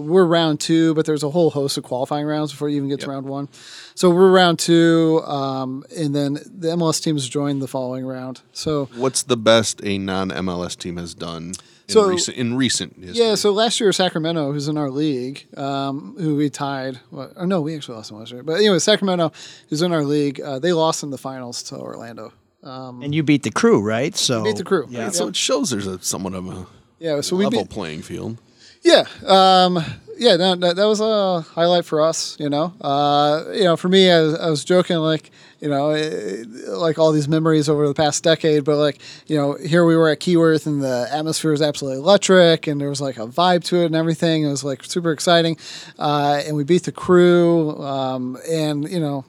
we're round two, but there's a whole host of qualifying rounds before you even get to round one. So we're round two, um, and then the MLS teams join the following round. So What's the best a non MLS team has done? in So- recent in recent history. Yeah, so last year Sacramento, who's in our league, um, who we tied. Well, or no, we actually lost them last year. But anyway, Sacramento, who's in our league, uh, they lost in the finals to Orlando. Um, And you beat the crew, right? So beat the crew. Yeah. so it shows there's a somewhat of a yeah, so we level beat, playing field. Yeah, um, yeah, that, that was a highlight for us. You know, uh, you know, for me, I was, I was joking like, you know, eh, like all these memories over the past decade, but like, you know, here we were at Keyworth, and the atmosphere was absolutely electric, and there was like a vibe to it and everything. It was like super exciting, uh, and we beat the crew, um, and you know.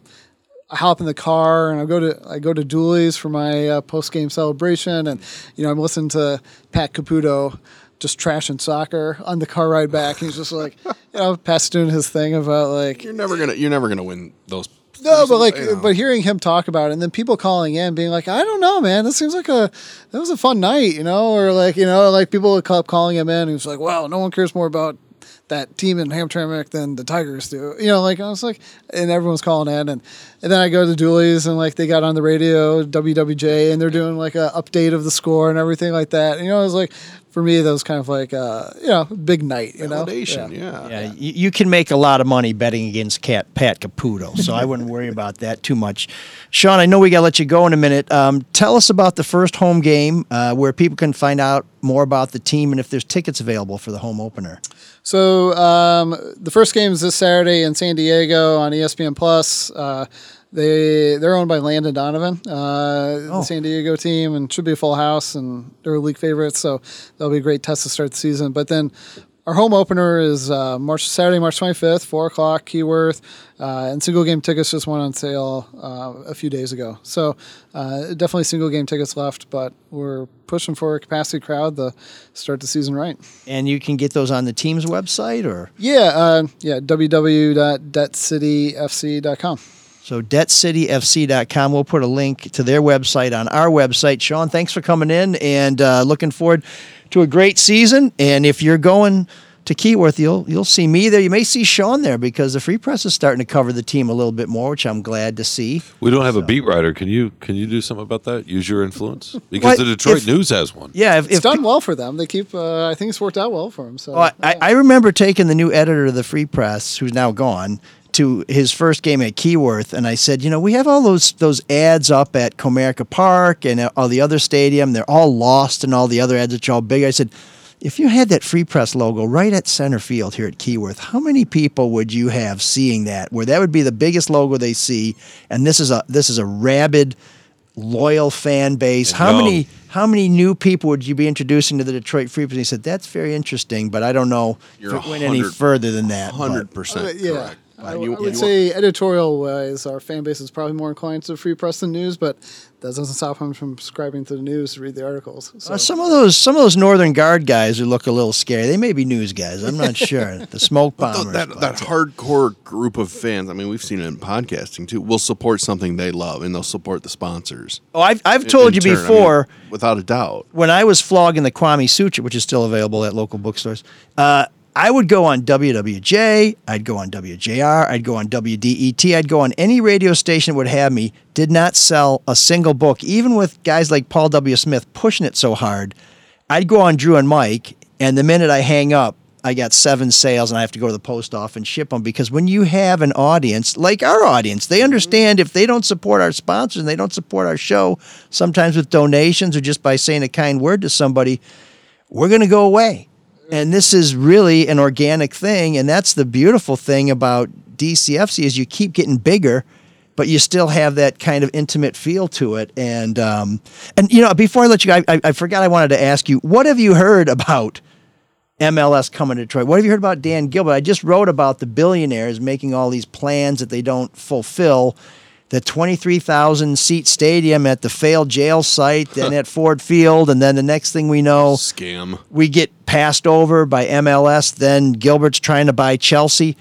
I hop in the car and I go to I go to Dooley's for my uh, post game celebration, and you know I'm listening to Pat Caputo just trashing soccer on the car ride back. He's just like, you know, Pat's doing his thing about like You're never gonna you're never gonna win those. no, but like, you know. but hearing him talk about it, and then people calling in, being like, I don't know, man, this seems like a that was a fun night, you know, or like you know, like people would keep calling him in. He was like, well, no one cares more about that team in Hamtramck than the Tigers do, you know, like I was like, and everyone's calling in, and and then I go to Dooley's, and like they got on the radio WWJ, and they're doing like a update of the score and everything like that. And, you know, it was like for me, that was kind of like uh, you know, big night, you know, Validation, yeah. Yeah, you, you can make a lot of money betting against Cat, Pat Caputo, so I wouldn't worry about that too much. Sean, I know we got to let you go in a minute. Um, tell us about the first home game uh, where people can find out more about the team and if there's tickets available for the home opener. So um, the first game is this Saturday in San Diego on ESPN Plus. Uh, they they're owned by Landon Donovan, uh, the San Diego team, and should be a full house, and they're league favorites. So that'll be a great test to start the season. But then. Our home opener is uh, March Saturday, March 25th, 4 o'clock, Keyworth. Uh, and single game tickets just went on sale uh, a few days ago. So uh, definitely single game tickets left, but we're pushing for a capacity crowd to start the season right. And you can get those on the team's website or Yeah, uh, yeah, www.detcityfc.com. so detcityfc.com. We'll put a link to their website on our website. Sean, thanks for coming in and uh, looking forward to a great season. And if you're going to Keyworth, you'll you'll see me there. You may see Sean there because the Free Press is starting to cover the team a little bit more, which I'm glad to see. We don't have a beat writer. Can you can you do something about that? Use your influence because What the Detroit if- News has one. Yeah, if, It's if done well for them. They keep. Uh, I think it's worked out well for them. So Well, I, I remember taking the new editor of the Free Press, who's now gone, to his first game at Keyworth, and I said, you know, we have all those those ads up at Comerica Park and uh, all the other stadium. They're all lost, and all the other ads that are all big. I said, if you had that Free Press logo right at center field here at Keyworth, how many people would you have seeing that? Where that would be the biggest logo they see, and this is a this is a rabid, loyal fan base. How young. many how many new people would you be introducing to the Detroit Free Press? He said, that's very interesting, but I don't know You're if it went any further than that. Hundred percent Uh, yeah. correct. I, Uh, you- I would you- say editorial wise, our fan base is probably more inclined to free press than news, but that doesn't stop them from subscribing to the news to read the articles. So. Uh, some of those some of those Northern Guard guys who look a little scary. They may be news guys. I'm not sure. The smoke Th- bombers. that but- that hardcore group of fans. I mean, we've seen it in podcasting too. Will support something they love, and they'll support the sponsors. oh, I've I've told in you turn. I mean, before. without a doubt. when I was flogging the Kwame Sutra, which is still available at local bookstores, uh, I would go on WWJ, I'd go on WJR, I'd go on WDET, I'd go on any radio station that would have me. Did not sell a single book, even with guys like Paul W. Smith pushing it so hard. I'd go on Drew and Mike, and the minute I hang up, I got seven sales, and I have to go to the post office and ship them because when you have an audience like our audience, they mm-hmm. understand if they don't support our sponsors and they don't support our show, sometimes with donations or just by saying a kind word to somebody, we're going to go away. And this is really an organic thing, and that's the beautiful thing about DCFC is you keep getting bigger, but you still have that kind of intimate feel to it. And um, and you know, before I let you go, I, I, I forgot I wanted to ask you, what have you heard about MLS coming to Detroit? What have you heard about Dan Gilbert? I just wrote about the billionaires making all these plans that they don't fulfill. The 23,000 seat stadium at the failed jail site, then at Ford Field, and then the next thing we know, Scam. we get passed over by MLS. Then Gilbert's trying to buy Chelsea.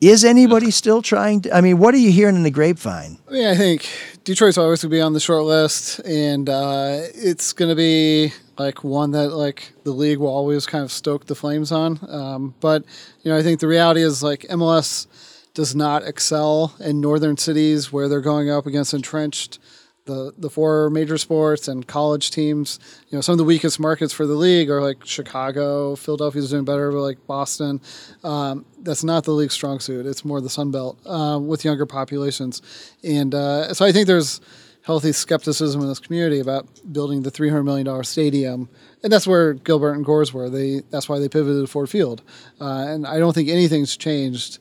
Is anybody still trying to? I mean, what are you hearing in the grapevine? I mean, I think Detroit's always going to be on the short list, and uh, it's going to be like one that like the league will always kind of stoke the flames on. Um, but you know, I think the reality is like MLS does not excel in northern cities where they're going up against entrenched the the four major sports and college teams. You know, some of the weakest markets for the league are like Chicago, Philadelphia's doing better, but like Boston. Um, that's not the league's strong suit. It's more the Sun Belt uh, with younger populations, and uh, so I think there's healthy skepticism in this community about building the three hundred million dollar stadium, and that's where Gilbert and Gores were. They that's why they pivoted to Ford Field, uh, and I don't think anything's changed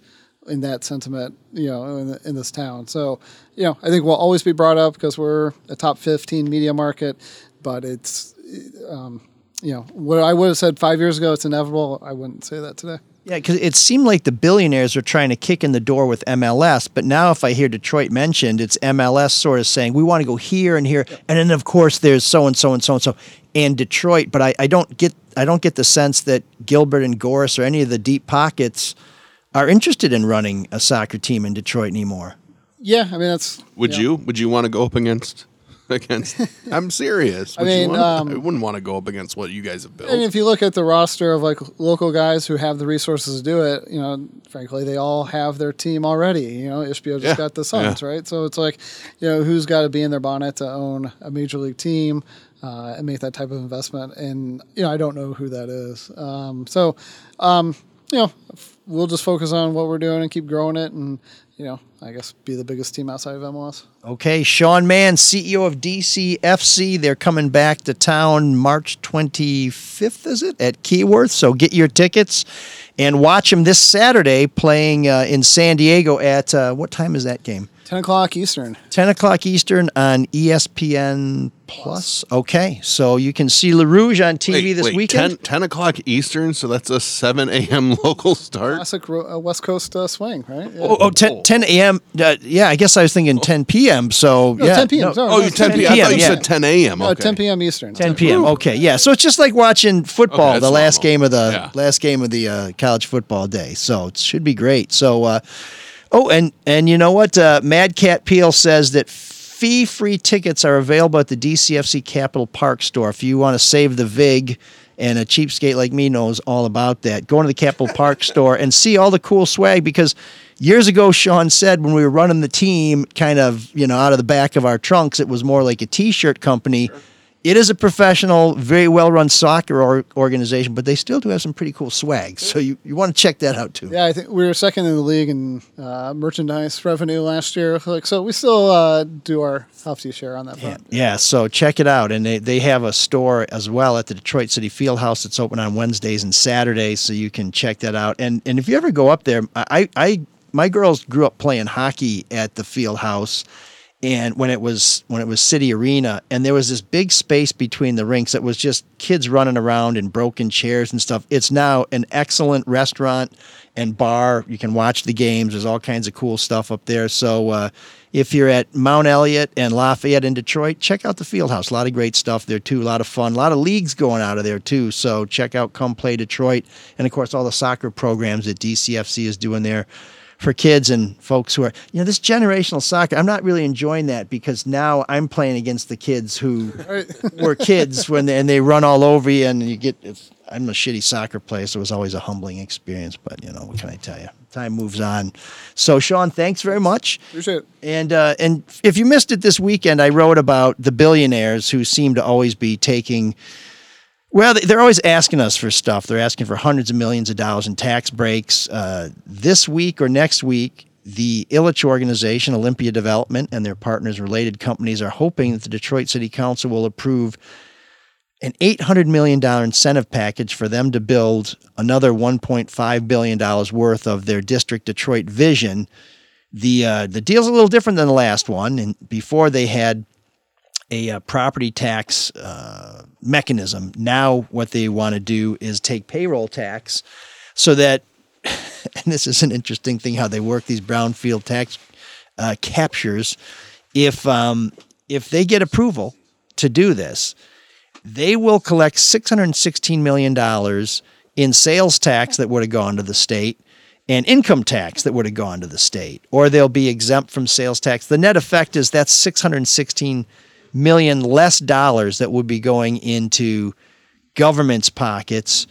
in that sentiment, you know, in, in, this town. So, you know, I think we'll always be brought up because we're a top 15 media market, but it's, um, you know, what I would have said five years ago, it's inevitable. I wouldn't say that today. Yeah, because it seemed like the billionaires were trying to kick in the door with MLS, but now if I hear Detroit mentioned, it's MLS sort of saying we want to go here and here, and then of course there's so and so and so and so and Detroit. But I, I don't get I don't get the sense that Gilbert and Gores or any of the deep pockets are interested in running a soccer team in Detroit anymore. Yeah, I mean that's. Would you? Would you want to go up against? Against, I'm serious. I mean, wanna, um, I wouldn't want to go up against what you guys have built. And if you look at the roster of like local guys who have the resources to do it, you know, frankly, they all have their team already. You know, Ishbia just Yeah, got the Suns, yeah. right? So it's like, you know, who's got to be in their bonnet to own a major league team uh, and make that type of investment? And you know, I don't know who that is. Um, so, um, you know, we'll just focus on what we're doing and keep growing it, and you know, I guess be the biggest team outside of MLS. Okay, Sean Mann, CEO of DCFC. They're coming back to town March 25th, is it, at Keyworth? So get your tickets and watch them this Saturday playing uh, in San Diego at uh, what time is that game? 10 o'clock Eastern. 10 o'clock Eastern on ESPN Plus. Okay, so you can see Le Rouge on TV Wait, this wait, weekend. 10, 10 o'clock Eastern, so that's a 7 a.m. local start. Classic ro- uh, West Coast uh, swing, right? Yeah. Oh, oh 10, 10 a.m. Uh, yeah, I guess I was thinking 10 p.m. So No, yeah, 10 p.m. no. Sorry, Oh, no, you 10 p.m. I thought you yeah. said 10 a.m. No, Okay. 10 p.m. Eastern. 10 p.m. Okay, yeah. So it's just like watching football, Okay, the last normal. game of the Yeah. last game of the uh, college football day. So it should be great. So, uh, oh, and and you know what? Uh, Mad Cat Peel says that fee-free tickets are available at the DCFC Capitol Park store. If you want to save the vig. And a cheapskate like me knows all about that. Go into the Capitol Park store and see all the cool swag because years ago, Sean said when we were running the team, kind of, you know, out of the back of our trunks, it was more like a t shirt company. It is a professional, very well run soccer or- organization, but they still do have some pretty cool swag. So you, you want to check that out too. Yeah, I think we were second in the league in uh, merchandise revenue last year. Like, so we still uh, do our hefty share on that front. Yeah, so check it out. And they, they have a store as well at the Detroit City Fieldhouse that's open on Wednesdays and Saturdays, so you can check that out. And and if you ever go up there, I, I my girls grew up playing hockey at the Fieldhouse and when it was when it was City Arena, and there was this big space between the rinks that was just kids running around in broken chairs and stuff. It's now an excellent restaurant and bar. You can watch the games. There's all kinds of cool stuff up there. So uh, if you're at Mount Elliott and Lafayette in Detroit, check out the Fieldhouse. A lot of great stuff there too. A lot of fun. A lot of leagues going out of there too. So check out Come Play Detroit, and of course all the soccer programs that DCFC is doing there for kids and folks who are, you know, this generational soccer. I'm not really enjoying that because now I'm playing against the kids who were kids when they, and they run all over you and you get. It's, I'm a shitty soccer player, so it was always a humbling experience. But you know, what can I tell you? Time moves on. So, Sean, thanks very much. Appreciate it. And uh, and if you missed it this weekend, I wrote about the billionaires who seem to always be taking. Well, they- they're always asking us for stuff. They're asking for hundreds of millions of dollars in tax breaks. Uh, this week or next week, the Ilitch organization, Olympia Development, and their partners, related companies, are hoping that the Detroit City Council will approve an $800 million incentive package for them to build another $1.5 billion worth of their District Detroit vision. The, uh, the deal's a little different than the last one. And before they had a uh, property tax uh, mechanism. Now, what they want to do is take payroll tax so that, and this is an interesting thing how they work these brownfield tax uh, captures. If um, if they get approval to do this, they will collect six hundred sixteen million dollars in sales tax that would have gone to the state and income tax that would have gone to the state, or they'll be exempt from sales tax. The net effect is that's 616 million less dollars that would be going into government's pockets.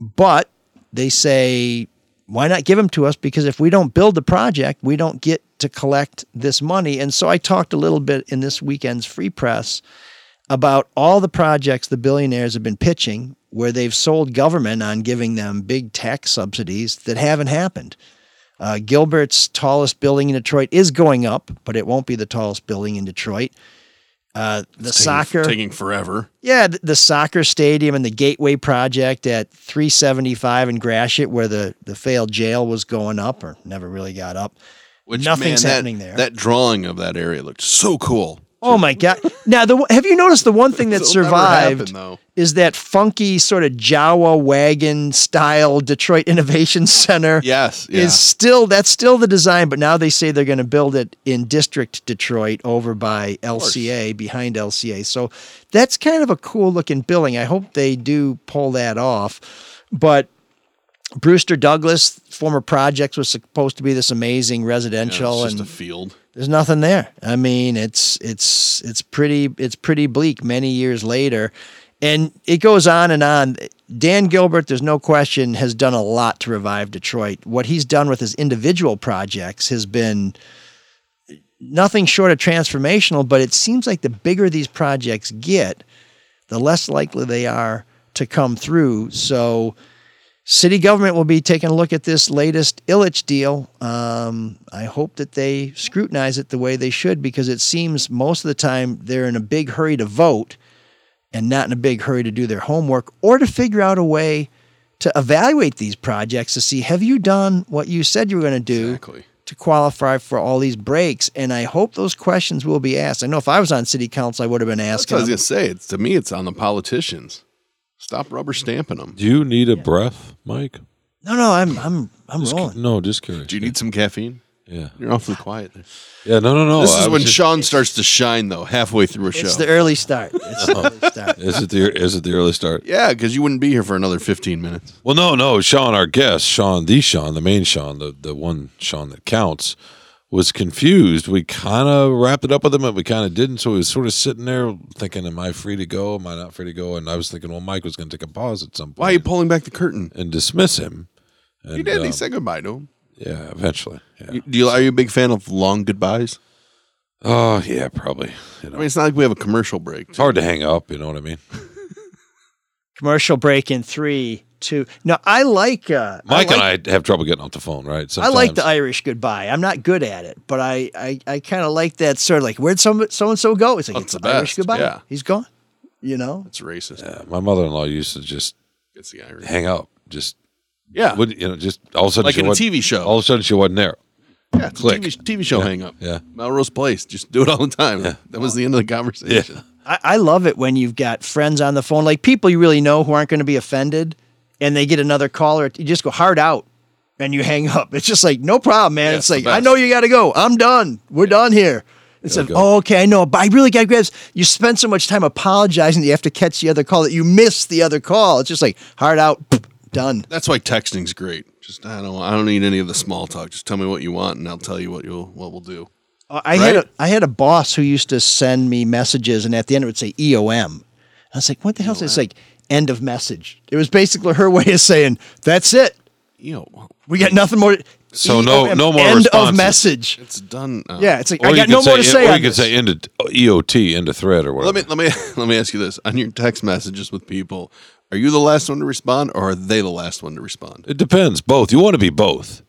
But they say, why not give them to us? Because if we don't build the project, we don't get to collect this money. And so I talked a little bit in this weekend's free press about all the projects the billionaires have been pitching where they've sold government on giving them big tax subsidies that haven't happened. Uh, Gilbert's tallest building in Detroit is going up, but it won't be the tallest building in Detroit. Uh, the Taking- soccer taking forever. yeah, th- the soccer stadium and the Gateway project at 375 in Gratiot, where the, the failed jail was going up or never really got up. Which Nothing's man, that- happening there. That drawing of that area looked so cool. Oh my God! Now, the have you noticed the one thing that survived happen, is that funky sort of Jawa wagon style Detroit Innovation Center. Yes, yeah. is still that's still the design, but now they say they're going to build it in District Detroit over by LCA behind LCA. So that's kind of a cool looking building. I hope they do pull that off. But Brewster Douglass, former projects, was supposed to be this amazing Yeah, residential, it's just and a field. There's nothing there. I mean, it's it's it's pretty it's pretty bleak many years later. And it goes on and on. Dan Gilbert, there's no question, has done a lot to revive Detroit. What he's done with his individual projects has been nothing short of transformational, but it seems like the bigger these projects get, the less likely they are to come through. So city government will be taking a look at this latest Ilitch deal. Um, I hope that they scrutinize it the way they should because it seems most of the time they're in a big hurry to vote and not in a big hurry to do their homework or to figure out a way to evaluate these projects to see have you done what you said you were going to do Exactly. to qualify for all these breaks and i hope those questions will be asked i know if i was on city council i would have been asking I was gonna say. It's to me, it's on the politicians. Stop rubber stamping them. Do you need a breath, Mike? no no i'm i'm i'm Just, rolling no, just curious. Do you need some caffeine? Yeah. You're awfully quiet. There. Yeah. No. No. No. this I is was when just- Sean starts to shine, though, halfway through a show. it's the early start it's the uh-huh. early start Is it the is it the early start? yeah, because you wouldn't be here for another 15 minutes. Well, no, no. Sean, our guest, Sean, the Sean, the main Sean, the the one Sean that counts, was confused. We kind of wrapped it up with him, but we kind of didn't. So he was sort of sitting there thinking, "Am I free to go? Am I not free to go?" And I was thinking, well, Mike was going to take a pause at some point Why are you pulling back the curtain? and dismiss him. And, He did. um, he said goodbye to him. yeah, eventually. Yeah. You- Do you, are you a big fan of long goodbyes? Oh, yeah, probably. You I mean, it's not like we have a commercial break. it's hard to hang up. You know what I mean? commercial break in three two no i like uh Mike I like, and I have trouble getting off the phone, right? I like the Irish goodbye. I'm not good at it, but I I, I kind of like that sort of like where'd some so and so go? It's like That's it's the Irish goodbye. yeah. He's gone. You know, It's racist. Yeah, my mother-in-law used to just It's the Irish. hang up, just Yeah. would you know, just all of a sudden Like in a TV show. All of a sudden she wasn't there. yeah, it's a click. TV, TV show hang up. Yeah. Melrose Place. Just do it all the time. Yeah. That was the end of the conversation. I, I love it when you've got friends on the phone, like people you really know who aren't going to be offended, and they get another caller. You just go hard out, and you hang up. It's just like no problem, man. Yeah, it's it's like I know you got to go. I'm done. We're done here. Instead of, go. oh, okay, I know, but I really got to grab. You spend so much time apologizing that you have to catch the other call that you miss the other call. It's just like hard out, done. That's why texting's great. Just I don't I don't need any of the small talk. Just tell me what you want, and I'll tell you what you'll what we'll do. I had a I had a boss who used to send me messages, and at the end it would say EOM. I was like, "What the hell is this?" Like end of message. It was basically her way of saying, "That's it. You know, We got nothing more." So no- EOM, no more end responses. of message. it's done. uh, Yeah, it's like Or I got could no more say, to say. Or on you could this. say into EOT, into thread, or whatever. Let me let me let me ask you this: on your text messages with people, are you the last one to respond, or are they the last one to respond? It depends. Both. You want to be both.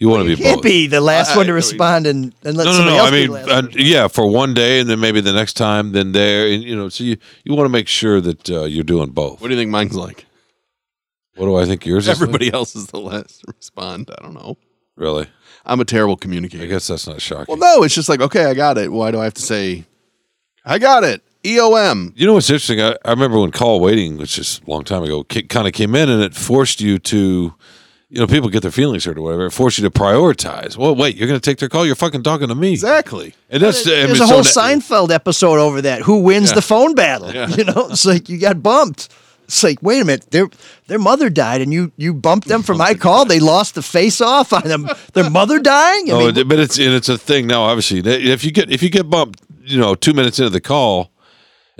You want to be Can't both. be the last I- one to I mean- respond and, and let no, no, somebody no. else I be mean, the last uh, one yeah, for one day, and then maybe the next time, then there, and you know. So you you want to make sure that uh, you're doing both. What do you think mine's like? What do I think yours is? like? Everybody else is the last to respond. I don't know. really? I'm a terrible communicator. I guess that's not shocking. Well, no, it's just like okay, I got it. Why do I have to say, I got it? E EOM. You know what's interesting? I, I remember when call waiting, which is a long time ago, kind of came in, and it forced you to, you know, people get their feelings hurt or whatever. It forced you to prioritize. Well, wait, you're going to take their call? You're fucking talking to me. Exactly. And that's I mean, There's a so whole that- Seinfeld episode over that. Who wins the phone battle? You know, it's like you got bumped. It's like, wait a minute, their their mother died, and you you bumped them for my call. They lost the face off on them. Their mother dying. I Oh, mean, but it's and it's a thing now. Obviously, if you get if you get bumped, you know, two minutes into the call,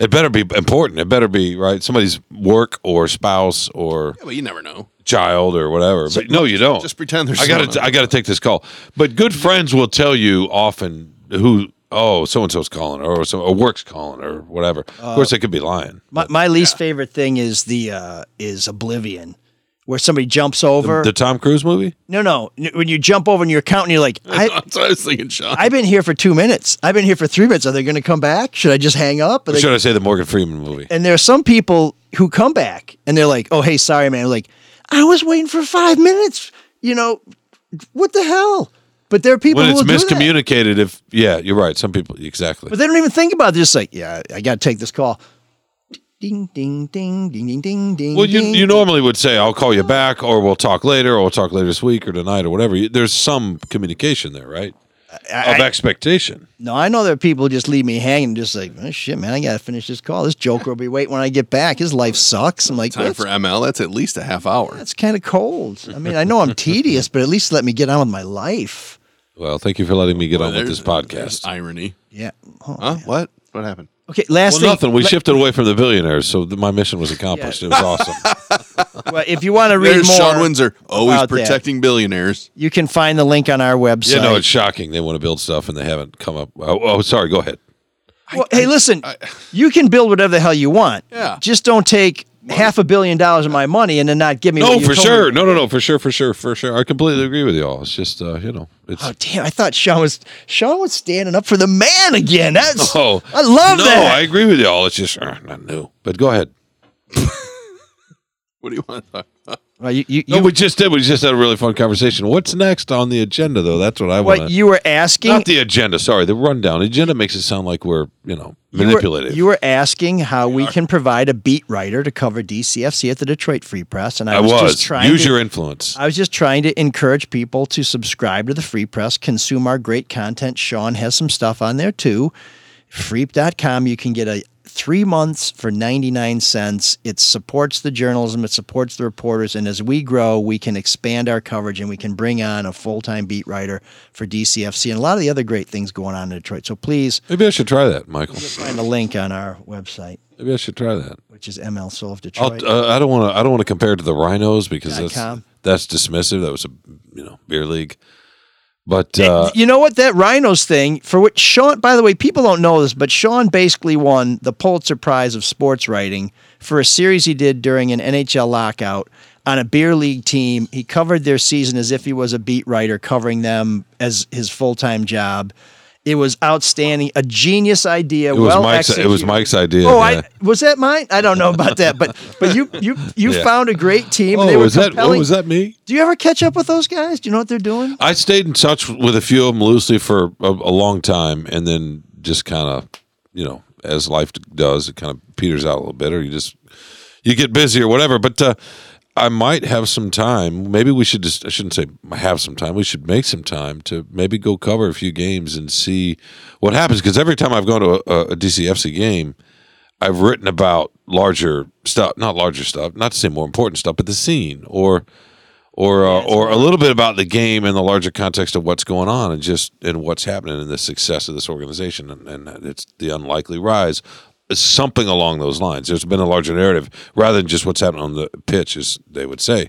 It better be important. It better be right. Somebody's work or spouse or Yeah, but you never know. child or whatever. But no, you don't. Just pretend there's I someone got to. on I got to take this call. But good friends will tell you often who. Oh, so and so's calling, or so or work's calling, or whatever. of course, they could be lying. My, my least favorite thing is the uh, is Oblivion, where somebody jumps over. The Tom Cruise movie. no, no, when you jump over and you're counting, you're like, I, That's what I was thinking, Sean. I've been here for two minutes. I've been here for three minutes. Are they going to come back? Should I just hang up? Or should I say the Morgan Freeman movie? and there are some people who come back and they're like, "Oh, hey, sorry, man." like, I was waiting for five minutes. You know, what the hell? But there are people When who it's will do that. miscommunicated, if yeah, you're right. Some people exactly. But they don't even think about it. They're just like, yeah, I got to take this call. Ding, ding, ding, ding, ding, ding, ding. Well, you ding. you normally would say I'll call you back, or we'll talk later, or we'll talk later this week or tonight or whatever. There's some communication there, right? I- of I- expectation. No, I know there are people who just leave me hanging, just like, oh, shit, man, I got to finish this call. This joker will be waiting when I get back. His life sucks. I'm like, Time for ML. That's at least a half hour. that's kind of cold. I mean, I know I'm tedious, but at least let me get on with my life. Well, thank you for letting me get Well, on with this podcast. Irony. Yeah. Oh, Huh? What? What happened? Okay, last Well, thing. nothing. We le- shifted away from the billionaires, so th- my mission was accomplished. It was awesome. well, if you want to read There's more, Shawn Windsor, always about that, protecting billionaires. you can find the link on our website. You know, it's shocking. They want to build stuff and they haven't come up. Oh, oh sorry. Go ahead. Well, hey, listen, you can build whatever the hell you want. Yeah. Just don't take half a billion dollars of my money and then not give me. No, for sure. me. No, no, no, for sure, for sure, for sure. I completely agree with you all. It's just, uh, you know, it's. Oh damn! I thought Sean was Sean was standing up for the man again. That's Oh, I love no, that. No, I agree with you all. It's just uh, not new. But go ahead. What do you want to talk you, you, No, you- we just did. We just had a really fun conversation. What's next on the agenda, though? That's what I want. what you were asking? Not the agenda. Sorry, the rundown. Agenda makes it sound like we're, you know, you were- manipulative. You were, asking how we can provide a beat writer to cover DCFC at the Detroit Free Press, and I, I was, was. just trying Use to, your influence. I was just trying to encourage people to subscribe to the Free Press, consume our great content. Sean has some stuff on there too. Freep.com. You can get a three months for 99 cents. It supports the journalism, it supports the reporters. And as we grow, we can expand our coverage and we can bring on a full time beat writer for DCFC and a lot of the other great things going on in Detroit. So please Maybe I should try that, Michael. find a link on our website, Maybe I should try that. which is ML Soul of Detroit. uh, I don't want to. I don't want to compare it to the Rhinos because that's that's dismissive. That was a you know beer league. But uh, you know what? That Rhinos thing, for which Sean, by the way, people don't know this, but Sean basically won the Pulitzer Prize of sports writing for a series he did during an NHL lockout on a beer league team. He covered their season as if he was a beat writer, covering them as his full time job. It was outstanding, a genius idea. it was well Mike's. It was. Mike's idea. Oh, yeah. I was that mine? I don't know about that, but but you you you Yeah. found a great team. Oh, they were was that? Oh, was that me? Do you ever catch up with those guys? Do you know what they're doing? I stayed in touch with a few of them loosely for a, a long time, and then just kind of, you know, as life does, it kind of peters out a little bit, or you just you get busy or whatever. But uh, I might have some time. Maybe we should just—I shouldn't say have some time. We should make some time to maybe go cover a few games and see what happens. Because every time I've gone to a, a DCFC game, I've written about larger stuff, not larger stuff, not to say more important stuff, but the scene or or uh, or a little bit about the game in the larger context of what's going on and just and what's happening and the success of this organization and, and it's the unlikely rise something along those lines there's been a larger narrative rather than just what's happening on the pitch as they would say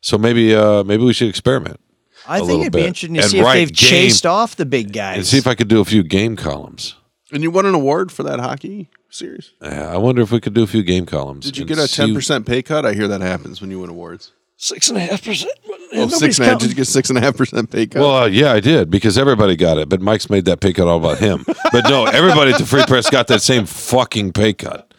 so maybe uh maybe we should experiment I a think it'd be interesting to And see if they've game- chased off the big guys. and see if I could do a few game columns And you won an award for that hockey series. Yeah, I wonder if we could do a few game columns Did you get a ten percent pay cut? I hear that happens when you win awards. Six and a half percent. Oh, six and a half. Did you get six and a half percent pay cut? Well, uh, yeah, I did because everybody got it, but Mike's made that pay cut all about him. but no, everybody at the Free Press got that same fucking pay cut.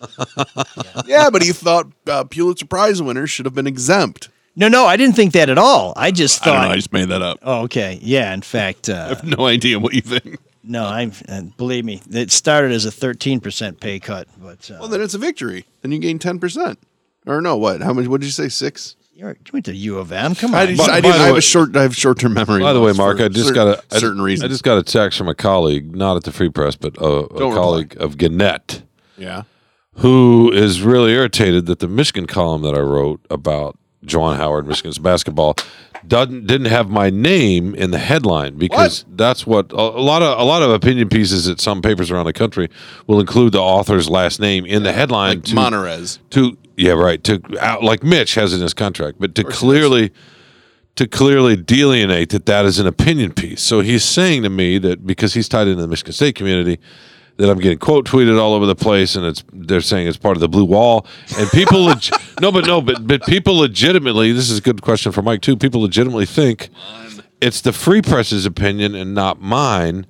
yeah, but he thought uh, Pulitzer Prize winners should have been exempt. No, no, I didn't think that at all. I just I don't thought. know. I just made that up. oh, okay. Yeah. In fact, I uh, have no idea what you think. no, I uh, believe me. It started as a thirteen percent pay cut, but uh, Well, then it's a victory. Then you gain ten percent. Or no, what? How much? What did you say? Six? you're, you went to U of M. Come I, on. just, By- I, by didn't, the I have way- a short. I have short term memory. By the way, loss Mark, for I just cer- got a I- certain reason. I just got a text from a colleague, not at the Free Press, but a, a Don't colleague of Gannett, yeah. who is really irritated that the Michigan column that I wrote about Juwan Howard, Michigan's basketball, doesn't didn't have my name in the headline because that's what a, a lot of a lot of opinion pieces at some papers around the country will include the author's last name in the headline. Like to, Monterez. to yeah right to out, like Mitch has in his contract, but to clearly to clearly delineate that that is an opinion piece. So he's saying to me that because he's tied into the Michigan State community, that I'm getting quote tweeted all over the place, and it's they're saying it's part of the blue wall, and people leg- no, but no, but but people legitimately. This is a good question for Mike too. People legitimately think it's the Free Press's opinion and not mine.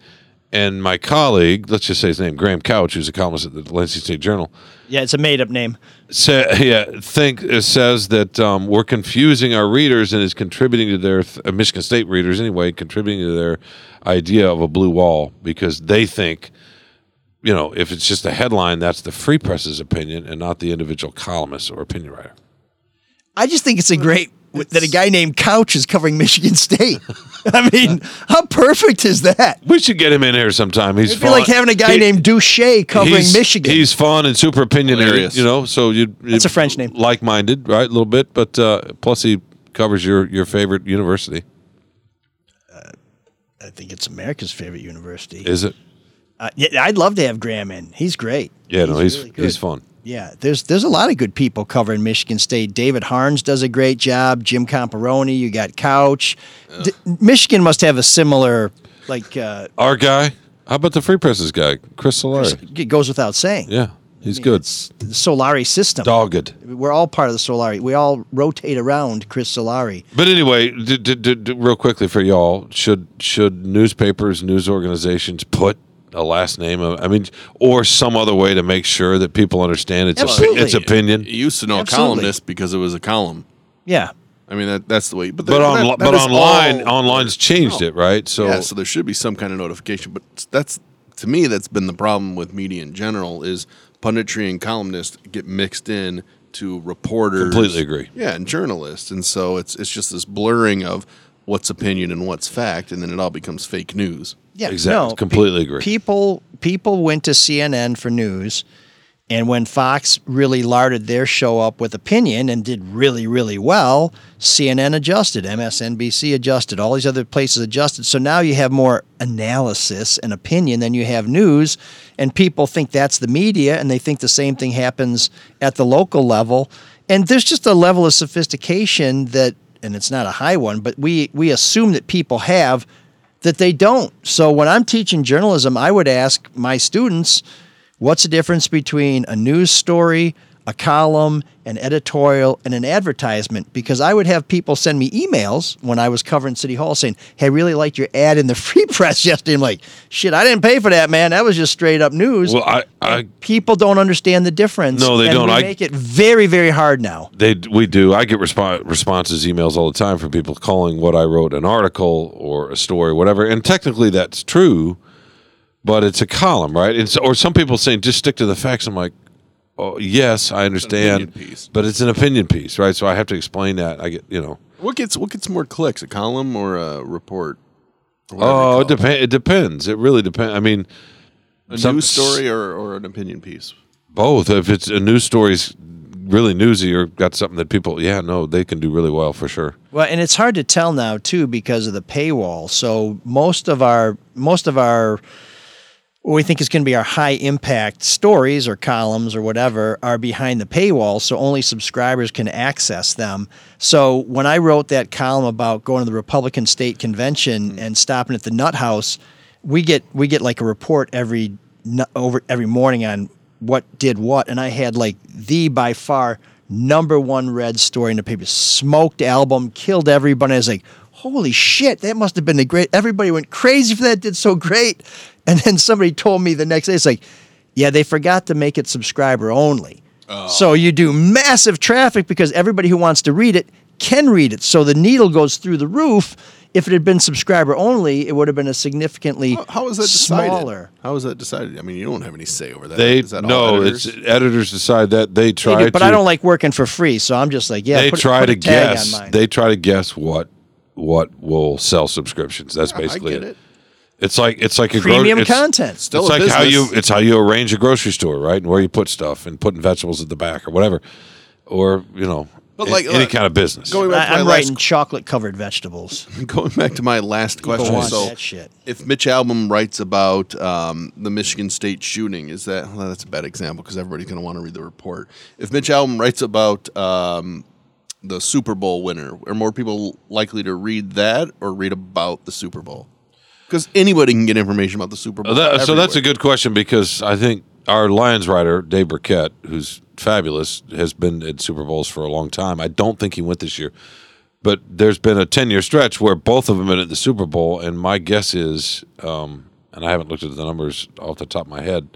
And my colleague, let's just say his name, Graham Couch, who's a columnist at the Lansing State Journal, Yeah, it's a made up name. say, yeah, think uh, says that um, we're confusing our readers and is contributing to their uh, Michigan State readers anyway, contributing to their idea of a blue wall because they think, you know, if it's just a headline, that's the free press's opinion and not the individual columnist or opinion writer. I just think it's a great that a guy named Couch is covering Michigan State. I mean, how perfect is that? We should get him in here sometime. He's It'd be like having a guy He- named Douche covering he's- Michigan. He's fun and super opinionated, you know. So you That's a French name. like-minded, right? A little bit, but uh, plus he covers your your favorite university. I think it's America's favorite university. Is it? Uh, yeah, I'd love to have Graham in. He's great. Yeah, no, he's really he's fun. Yeah, there's there's a lot of good people covering Michigan State. David Harns does a great job. Jim Comparoni, you got Couch. D- Michigan must have a similar, like, uh, Our guy. How about the Free Presses guy, Chris Solari? it goes without saying. Yeah, he's good. It's the Solari system. Dogged. We're all part of the Solari. We all rotate around Chris Solari. But anyway, d- d- real quickly for y'all, should should newspapers, news organizations put a last name of, I mean, or some other way to make sure that people understand its opi- its opinion. You used to know Absolutely. a columnist because it was a column. Yeah. I mean that that's the way. But, But on that- that but online all- online's changed it, right? So yeah, so there should be some kind of notification. But that's to me that's been the problem with media in general is punditry and columnists get mixed in to reporters. Completely agree. Yeah, and journalists, and so it's it's just this blurring of what's opinion and what's fact, and then it all becomes fake news. Yeah, Exactly. No, Completely agree. People people went to CNN for news, and when Fox really larded their show up with opinion and did really really well, CNN adjusted, MSNBC adjusted, all these other places adjusted. So now you have more analysis and opinion than you have news, and people think that's the media, and they think the same thing happens at the local level. And there's just a level of sophistication that, and it's not a high one, but we we assume that people have that they don't. So when I'm teaching journalism, I would ask my students, what's the difference between a news story, a column, an editorial, and an advertisement? Because I would have people send me emails when I was covering City Hall saying, Hey, I really liked your ad in the free press yesterday. I'm like, shit, I didn't pay for that, man. That was just straight up news. well, I, I people don't understand the difference. No, they don't. We I- make it very, very hard now. They we do. I get respo- responses, emails all the time from people calling what I wrote an article or a story, whatever. And technically, that's true, but it's a column, right? And so, or some people saying just stick to the facts. I'm like, oh yes, I understand, opinion piece. but it's an opinion piece, right? So I have to explain that. I get you know. What gets what gets more clicks, a column or a report? Or Oh, it depends. It depends. It really depends. I mean, A some- news story or, or an opinion piece. both. If it's a news story's really newsy or got something that people, yeah, no, they can do really well for sure. Well, and it's hard to tell now too because of the paywall. So most of our most of our what we think is going to be our high impact stories or columns or whatever are behind the paywall, so only subscribers can access them. So when I wrote that column about going to the Republican State Convention mm-hmm. and stopping at the Nut House, we get we get like a report every over every morning on what did what, and I had like the by far number one read story in the paper. Smoked Albom, killed everybody. I was like, holy shit, that must have been the great. Everybody went crazy for that. Did so great. And then somebody told me the next day, it's like, yeah, they forgot to make it subscriber only. Oh. So you do massive traffic because everybody who wants to read it can read it. So the needle goes through the roof. If it had been subscriber only, it would have been a significantly How, how is that decided? smaller. How is that decided? I mean, you don't have any say over that. They Is that all no, editors? it's editors decide that they They try do, but to. I don't like working for free, so I'm just like, yeah. they put, try put to a tag guess. They try to guess what what will sell subscriptions. That's I basically get it. It's like it's like a gro- Premium it's- content. Still it's a like how you business. it's how you arrange a grocery store, right? And where you put stuff and putting vegetables at the back or whatever. Or, you know, But A- like any uh, kind of business. Going back to I, my am last writing chocolate covered vegetables. going back to my last question. want So, that shit. if Mitch Albom writes about um, the Michigan State shooting, is that well, that's a bad example because everybody's going to want to read the report. If Mitch Albom writes about um, the Super Bowl winner, are more people likely to read that or read about the Super Bowl? Because anybody can get information about the Super Bowl. Uh, that- so that's a good question because I think our Lions writer Dave Birkett, who's fabulous, has been at Super Bowls for a long time. I don't think he went this year, but there's been a ten year stretch where both of them been at the Super Bowl, and my guess is, um, and I haven't looked at the numbers off the top of my head.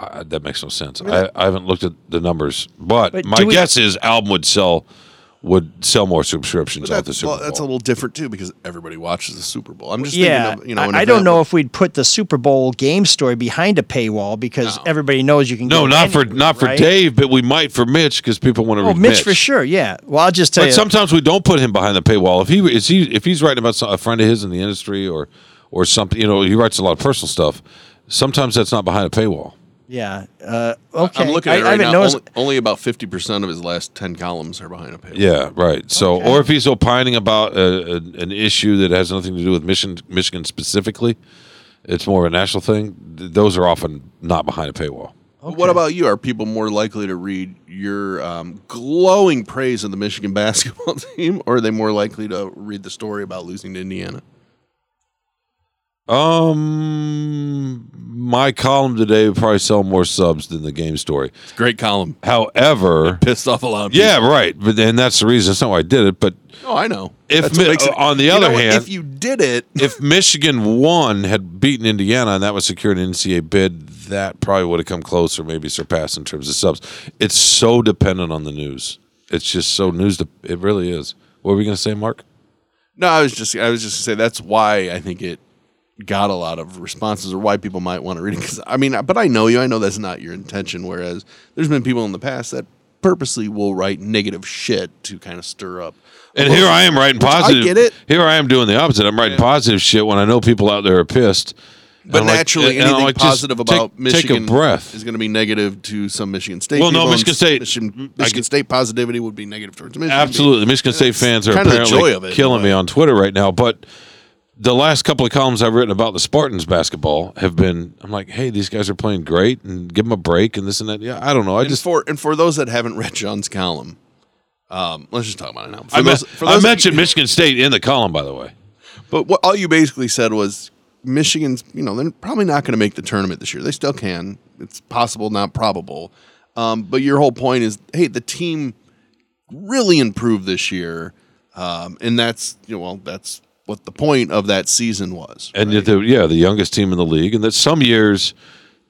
I, that makes no sense. I, I haven't looked at the numbers, but, But my we- guess is Albom would sell would sell more subscriptions But off the that's, Super well, Bowl. that's a little different too because everybody watches the Super Bowl. I'm just Yeah, thinking of, you know, I, I don't know with- if we'd put the Super Bowl game story behind a paywall because everybody knows you can. no, go not for not for right? Dave, but we might for Mitch because people want to Oh, read Mitch, for sure. Yeah. Well, I'll just tell But you. sometimes we don't put him behind the paywall. If he is he if he's writing about some, a friend of his in the industry or or something, you know, he writes a lot of personal stuff. Sometimes that's not behind a paywall. Yeah. Uh, okay. I'm looking I, at it I right haven't now. noticed. Only, only about 50% of his last 10 columns are behind a paywall. Yeah, right. So, or if he's opining about a, a, an issue that has nothing to do with Michigan, Michigan specifically, it's more of a national thing. th- Those are often not behind a paywall. What about you? Are people more likely to read your um, glowing praise of the Michigan basketball team, or are they more likely to read the story about losing to Indiana? Um, my column today would probably sell more subs than the game story. Great column. However, Pissed off a lot of people. yeah, right. But and that's the reason. That's not why I did it. But Oh, I know. If Mi- it- on the other hand- if you did it, if Michigan won, had beaten Indiana, and that would secure an NCAA bid, that probably would have come close or maybe surpassed in terms of subs. It's so dependent on the news. It's just so news. De- it really is. What were we going to say, Mark? no, I was just, I was just gonna say that's why I think it got a lot of responses, or why people might want to read it. Because I mean, but I know you. I know that's not your intention. Whereas there's been people in the past that purposely will write negative shit to kind of stir up. And here I am writing Which I get it. Here I am doing the opposite. I'm writing positive shit when I know people out there are pissed. But I'm like- naturally, anything like, just positive take- about Michigan Take a breath. is going to be negative to some Michigan State. Well, no, people, and Michigan State- Michigan, Michigan get- State positivity would be negative towards Michigan. Absolutely. Michigan State fans are kind of the apparently joy of it, killing me on Twitter right now. But the last couple of columns I've written about the Spartans basketball have been, I'm like, hey, these guys are playing great and give them a break and this and that. Yeah, I don't know. I And just, for and for those that haven't read John's column, um, let's just talk about it now. For I, those, I mentioned Michigan State in the column, by the way. but what all you basically said was Michigan's. You know, they're probably not going to make the tournament this year. They still can. It's possible, not probable. Um, but your whole point is, hey, the team really improved this year, um, and that's you know, well, that's what the point of that season was. And yet, the, yeah, the youngest team in the league, and that some years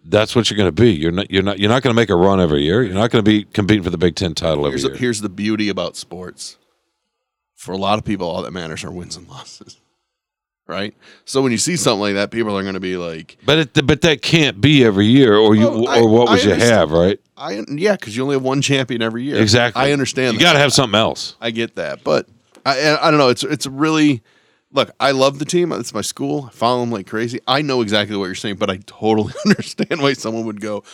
that's what you're going to be. You're not, you're not, you're not going to make a run every year. You're not going to be competing for the Big Ten title every Here's year. the, here's the beauty about sports. For a lot of people, all that matters are wins and losses. Right? So when you see something like that, people are going to be like, but it, but that can't be every year, or you, Oh, I- or what I would you have, right? I yeah, because you only have one champion every year. Exactly. I understand. You got to have something else. I get that, but I I I don't know. It's it's really look. I love the team. It's my school. I follow them like crazy. I know exactly what you're saying, but I totally understand why someone would go,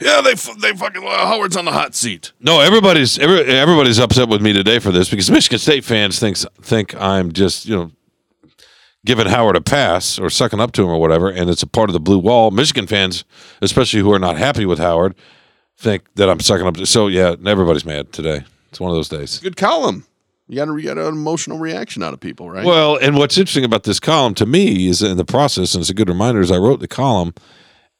yeah, they f- they fucking uh, Howard's on the hot seat. No, everybody's every, everybody's upset with me today for this because Michigan State fans thinks think I'm just you know giving Howard a pass or sucking up to him or whatever, and it's a part of the blue wall. Michigan fans, especially who are not happy with Howard, think that I'm sucking up. to So yeah, everybody's mad today. It's one of those days. Good column. You got to get an emotional reaction out of people, right? Well, and what's interesting about this column to me is in the process, and it's a good reminder. Is I wrote the column,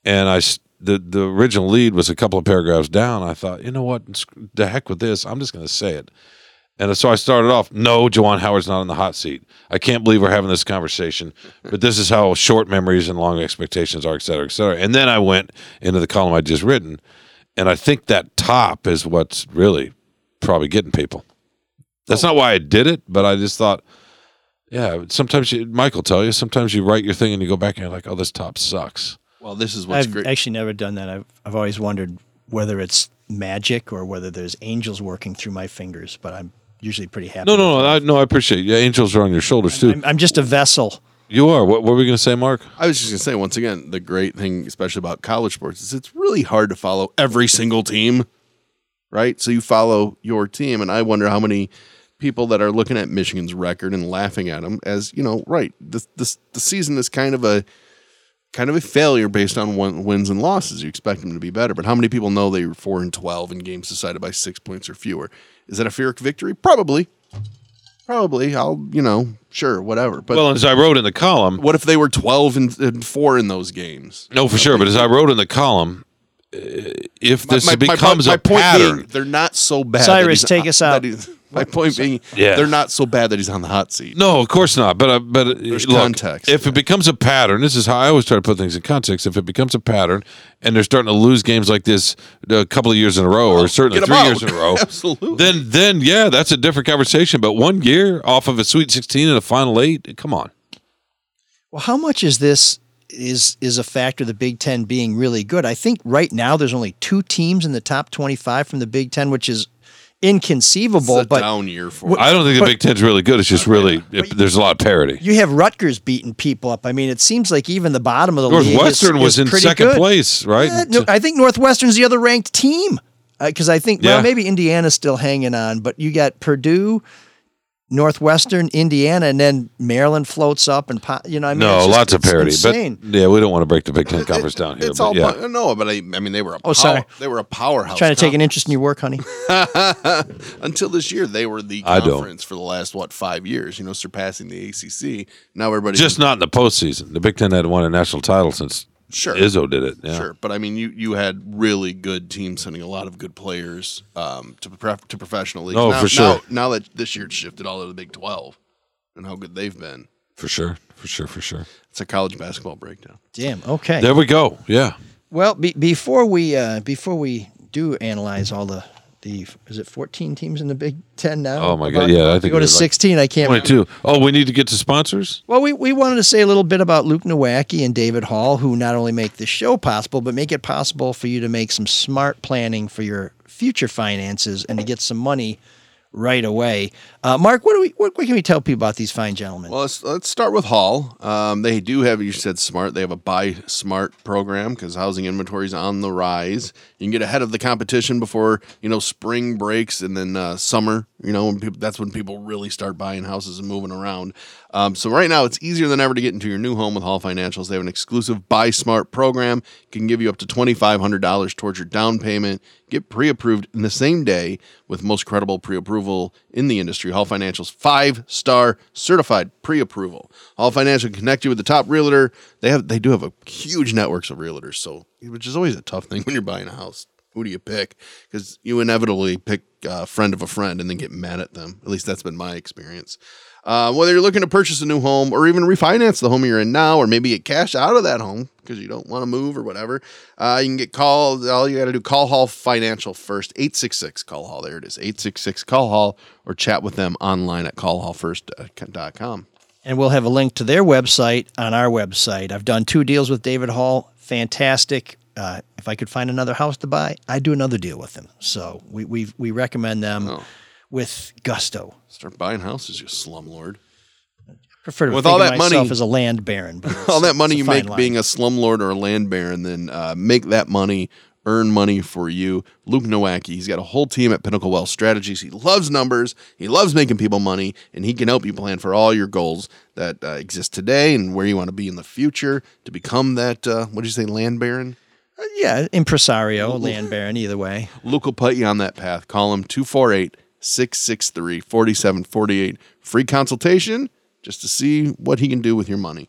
and I the the original lead was a couple of paragraphs down. I thought, you know what, the heck with this. I'm just going to say it. And so I started off, no, Juwan Howard's not in the hot seat. I can't believe we're having this conversation, but this is how short memories and long expectations are, et cetera, et cetera. And then I went into the column I'd just written, and I think that top is what's really probably getting people. That's oh. not why I did it, but I just thought, yeah, sometimes you, Mike will tell you, sometimes you write your thing and you go back and you're like, oh, this top sucks. well, this is what's I've great. actually never done that. I've I've always wondered whether it's magic or whether there's angels working through my fingers, but I'm usually pretty happy. No, no, no. I, no, I appreciate it. Yeah, angels are on your shoulders too. I'm, I'm just a vessel. you are. What, what were we going to say, Mark? I was just gonna say once again, the great thing, especially about college sports, is it's really hard to follow every single team. right? So you follow your team, and I wonder how many people that are looking at Michigan's record and laughing at them as you know, right? This this the season is kind of a kind of a failure based on one, wins and losses. You expect them to be better, but how many people know they were four and twelve in games decided by six points or fewer? Is that a Pyrrhic victory? Probably. Probably. I'll you know sure whatever. But well, as I wrote in the column, what if they were twelve and, and four in those games? no, for sure. But as I wrote in the column, if this My- my- my- becomes my a point pattern, being, they're not so bad. Cyrus, he's- take us out. he's- My point being, Yeah. they're not so bad that he's on the hot seat. No, of course not. But uh, but uh, There's look, context, If it becomes a pattern, this is how I always try to put things in context. If it becomes a pattern, and they're starting to lose games like this a couple of years in a row, or certainly get three 'em years in a row, Absolutely. Then then yeah, that's a different conversation. But one year off of a Sweet Sixteen and a Final Eight, come on. Well, how much is this is is a factor of the Big Ten being really good? I think right now there's only two teams in the top 25 from the Big Ten, which is inconceivable. It's a but down year for I don't think the Big Ten's really good. It's just really it, there's a lot of parity. you have Rutgers beating people up. I mean, it seems like even the bottom of the league is- was is in second good. place, right? Yeah, no, I think Northwestern's the other ranked team uh, because I think Yeah. well maybe Indiana's still hanging on, but you got Purdue, Northwestern, Indiana, and then Maryland floats up and you know I mean no, it's just- lots of it's parity. insane. But yeah, we don't want to break the Big Ten conference down here. It's but all yeah. po- no, but I, I mean they were a Oh, power, sorry. they were a powerhouse. trying to take an interest in your work, honey. Until this year, they were the conference for the last what five years. You know, surpassing the ACC. Now everybody just not in the postseason. The Big Ten hadn't won a national title since Sure. Izzo did it. Yeah. Sure, but I mean, you you had really good teams sending a lot of good players um, to pro- to professional leagues. Oh, now, for sure. Now, now that this year it's shifted all to the Big Twelve, and how good they've been. For sure. For sure. For sure. It's a college basketball breakdown. Damn. Okay. There we go. Yeah. Well, be, before we uh, before we do analyze all the the is it 14 teams in the Big Ten now? Oh my About- God. Yeah. I think go to like 16. I can't. remember. 22. Oh, we need to get to sponsors. Well, we, we wanted to say a little bit about Luke Nowacki and David Hall, who not only make the show possible, but make it possible for you to make some smart planning for your future finances and to get some money right away. Uh, Mark, what do we what, what can we tell people about these fine gentlemen? Well, let's, let's start with Hall. Um, they do have, you said smart, they have a buy smart program because housing inventory is on the rise. You can get ahead of the competition before, you know, spring breaks and then uh, summer, you know, when people, that's when people really start buying houses and moving around. Um, so right now it's easier than ever to get into your new home with Hall Financials. They have an exclusive buy smart program. Can give you up to $2,500 towards your down payment. Get pre-approved in the same day with most credible pre-approval in the industry. Hall Financial's five-star certified pre-approval. Hall Financial can connect you with the top realtor. They have they do have a huge networks of realtors, so which is always a tough thing when you're buying a house. Who do you pick? Because you inevitably pick a friend of a friend and then get mad at them. At least that's been my experience. Uh, whether you're looking to purchase a new home or even refinance the home you're in now, or maybe get cash out of that home because you don't want to move or whatever, uh, you can get called. All you got to do, call Hall Financial first. 866 Call Hall. There it is. 866 Call Hall or chat with them online at callhallfirst.com. and we'll have a link to their website on our website. I've done two deals with David Hall. Fantastic. Uh, if I could find another house to buy, I'd do another deal with them. So we we, we recommend them Oh. With gusto. Start buying houses, you slumlord. prefer to With all that money- as a land baron. But all that money you make line. being a slumlord or a land baron, then uh, make that money earn money for you. Luke Nowacki, he's got a whole team at Pinnacle Wealth Strategies. He loves numbers, he loves making people money, and he can help you plan for all your goals that uh, exist today and where you want to be in the future to become that. Uh, what did you say, land baron? yeah, impresario, land baron, either way. Luke will put you on that path. Call him 248 663 4748. Free consultation just to see what he can do with your money.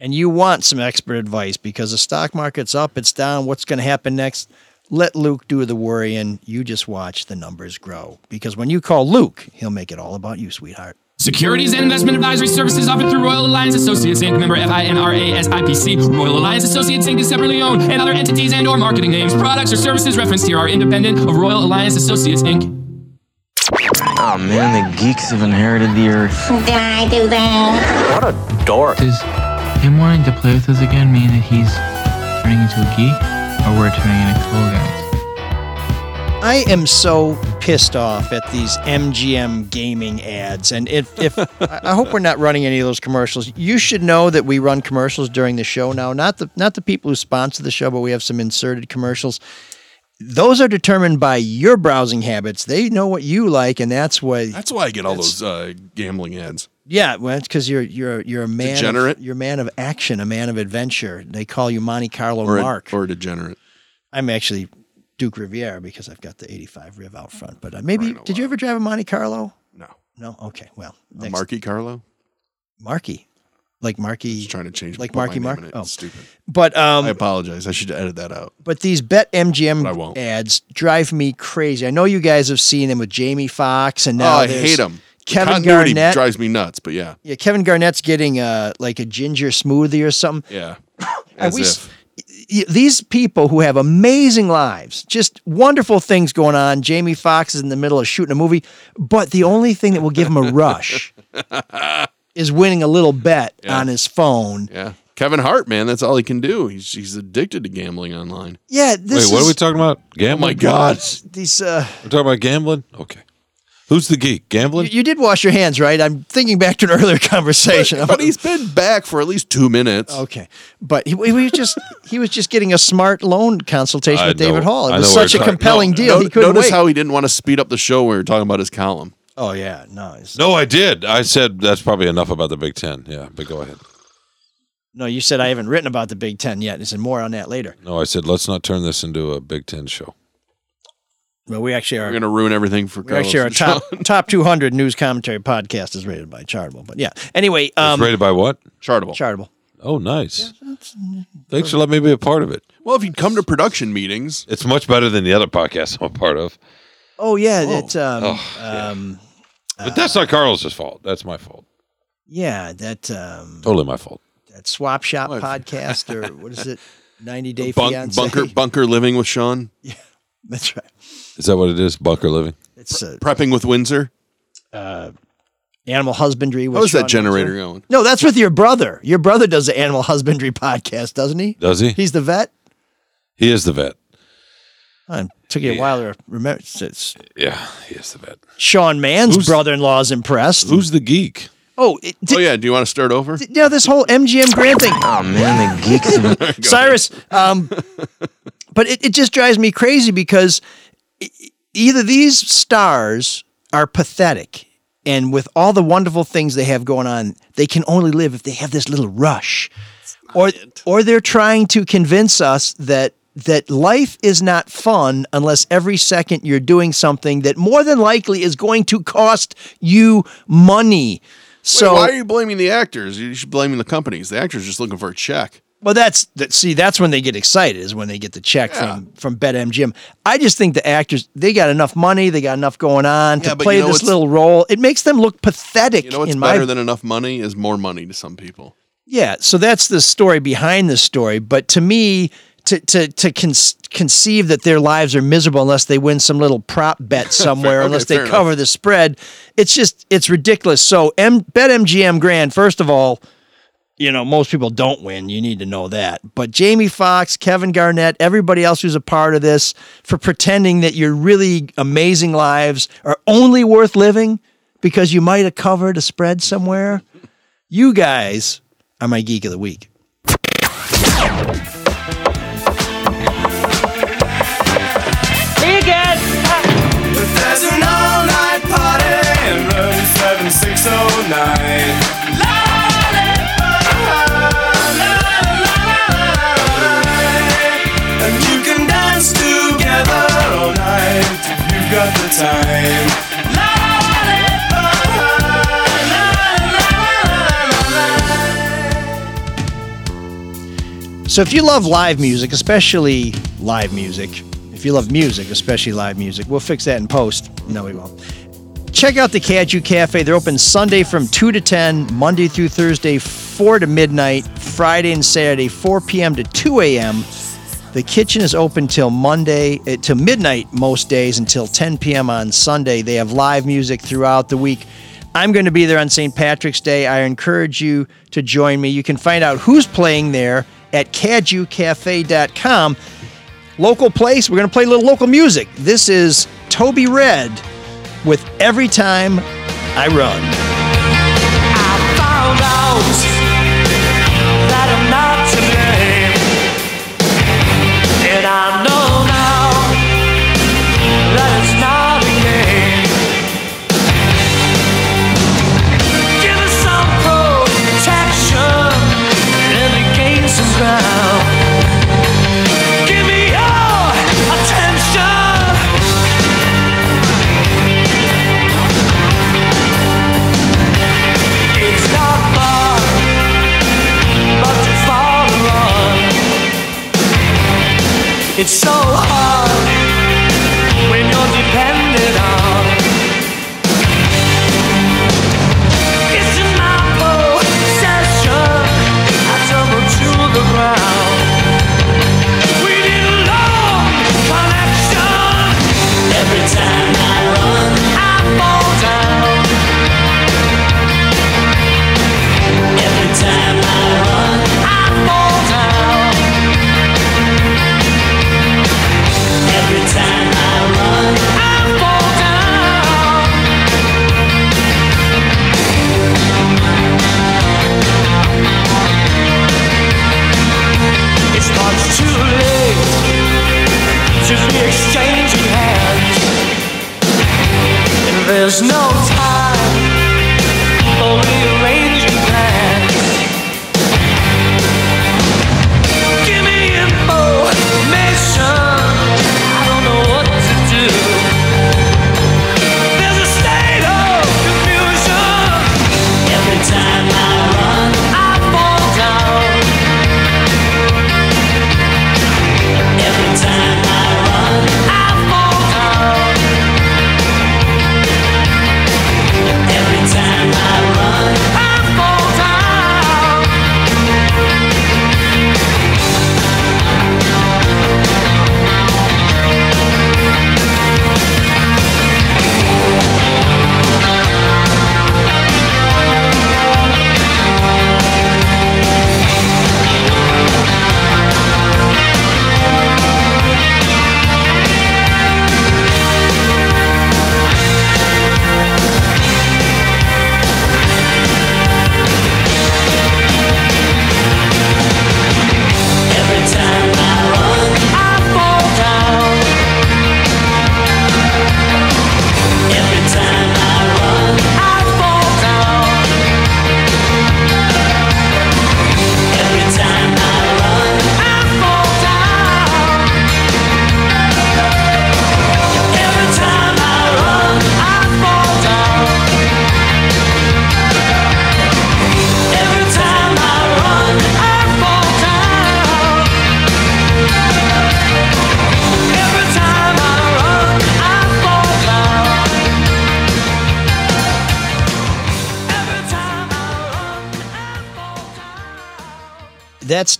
and you want some expert advice because the stock market's up, it's down, what's going to happen next? Let Luke do the worrying. You just watch the numbers grow. Because when you call Luke, he'll make it all about you, sweetheart. Securities and investment advisory services offered through Royal Alliance Associates Inc. Member FINRA SIPC. Royal Alliance Associates Inc. is separately owned, and other entities and/or marketing names, products, or services referenced here are independent of Royal Alliance Associates Inc. Oh man, the geeks have inherited the earth. Did I do that? What a dork. Does him wanting to play with us again mean that he's turning into a geek, or we're turning into cool guys? I am so pissed off at these MGM gaming ads. And if, if I I hope we're not running any of those commercials. You should know that we run commercials during the show now. Not the not the people who sponsor the show, but we have some inserted commercials. Those are determined by your browsing habits. They know what you like, and that's what. That's why I get all those uh, gambling ads. Yeah, well, it's because you're you're you're a man. Degenerate? Of, you're a man of action, a man of adventure. They call you Monte Carlo Or a, Mark. or a degenerate. I'm actually Duke Riviera because I've got the '85 Riv out front. But uh, maybe did you ever drive a Monte Carlo? No. No. Okay. Well, A Marky Carlo? Marky, like Marky. trying to change like Marky Mark. Oh, Stupid. But um, I apologize. I should edit that out. But these Bet MGM ads drive me crazy. I know you guys have seen them with Jamie Foxx and now oh, I hate them. Kevin Continuity Garnett. drives me nuts, but yeah. yeah, Kevin Garnett's getting uh like a ginger smoothie or something. Yeah. As we if. these people who have amazing lives, just wonderful things going on. Jamie Foxx is in the middle of shooting a movie, but the only thing that will give him a rush is winning a little bet Yeah. on his phone. Yeah. Kevin Hart, man, that's all he can do. He's he's addicted to gambling online. Yeah, this Wait, what is, are we talking about? Gambling? Oh my God. These uh, We're talking about gambling? Okay. Who's the geek? Gambling? you, you did wash your hands, right? I'm thinking back to an earlier conversation. But he's been back for at least two minutes. Okay, but he, he was just he was just getting a smart loan consultation I with David Hall. It I was such a talking- compelling No, deal. no- he couldn't notice wait. how he didn't want to speed up the show when we were talking about his column. Oh yeah, no, it's- No, I did. I said that's probably enough about the Big Ten. Yeah, but go ahead. no. You said I haven't written about the Big Ten yet. I said more on that later. No, I said let's not turn this into a Big Ten show. Well, we actually We're going to ruin everything for We actually are a Carlos top top 200 news commentary podcast is rated by Chartable. But yeah, anyway, It's um, rated by what? Chartable. Chartable. Oh, nice. Thanks for letting me be a part of it. Well, if you'd come to production meetings, It's much better than the other podcasts I'm a part of. Oh yeah, it's um, Oh, yeah. um, But that's not Carlos's fault. That's my fault. yeah, that um, Totally my fault. that swap shop What? podcast or what is it? 90 Day bunk, Fiance. bunker bunker living with Sean, Yeah. That's right. Is that what it is? Bunker living? It's uh, prepping with Windsor. uh, animal husbandry. With How's that generator Windsor. going? No, that's with your brother. Your brother does the animal husbandry podcast, doesn't he? Does he? He's the vet. He is the vet. It took you a while to remember. It's, it's Yeah, he is the vet. Sean Mann's Who's- brother-in-law is impressed. Who's the geek? Oh, it, oh yeah. Do you want to start over? you know this whole MGM Grand thing. Oh man, the geeks even Cyrus, um, but it, it just drives me crazy because either these stars are pathetic, and with all the wonderful things they have going on, they can only live if they have this little rush, or or they're trying to convince us that that life is not fun unless every second you're doing something that more than likely is going to cost you money. So Wait, why are you blaming the actors? You should blame the companies. The actors are just looking for a check. Well, that's that. See, that's when they get excited is when they get the check from from BetMGM. I just think the actors they got enough money, they got enough going on Yeah, to play you know this little role. It makes them look pathetic. You know what's better my than enough money is more money to some people. yeah. So that's the story behind the story. But to me, to to to con- conceive that their lives are miserable unless they win some little prop bet somewhere, okay, unless they cover the spread, it's just it's ridiculous. So M- BetMGM Grand, first of all you know, most people don't win. You need to know that. But Jamie Foxx, Kevin Garnett, everybody else who's a part of this for pretending that your really amazing lives are only worth living because you might have covered a spread somewhere. You guys are my geek of the week. So if you love live music, especially live music, if you love music, especially live music, we'll fix that in post. No, we won't. Check out the Cadieux Cafe. They're open Sunday from 2 to 10, Monday through Thursday, 4 to midnight, Friday and Saturday, 4 p.m. to 2 a.m. The kitchen is open till Monday, uh, till midnight most days until 10 p.m. on Sunday. They have live music throughout the week. I'm going to be there on St. Patrick's Day. I encourage you to join me. You can find out who's playing there at cadieuxcafe.com. Local place, we're going to play a little local music. This is Toby Redd with Every Time I Run. found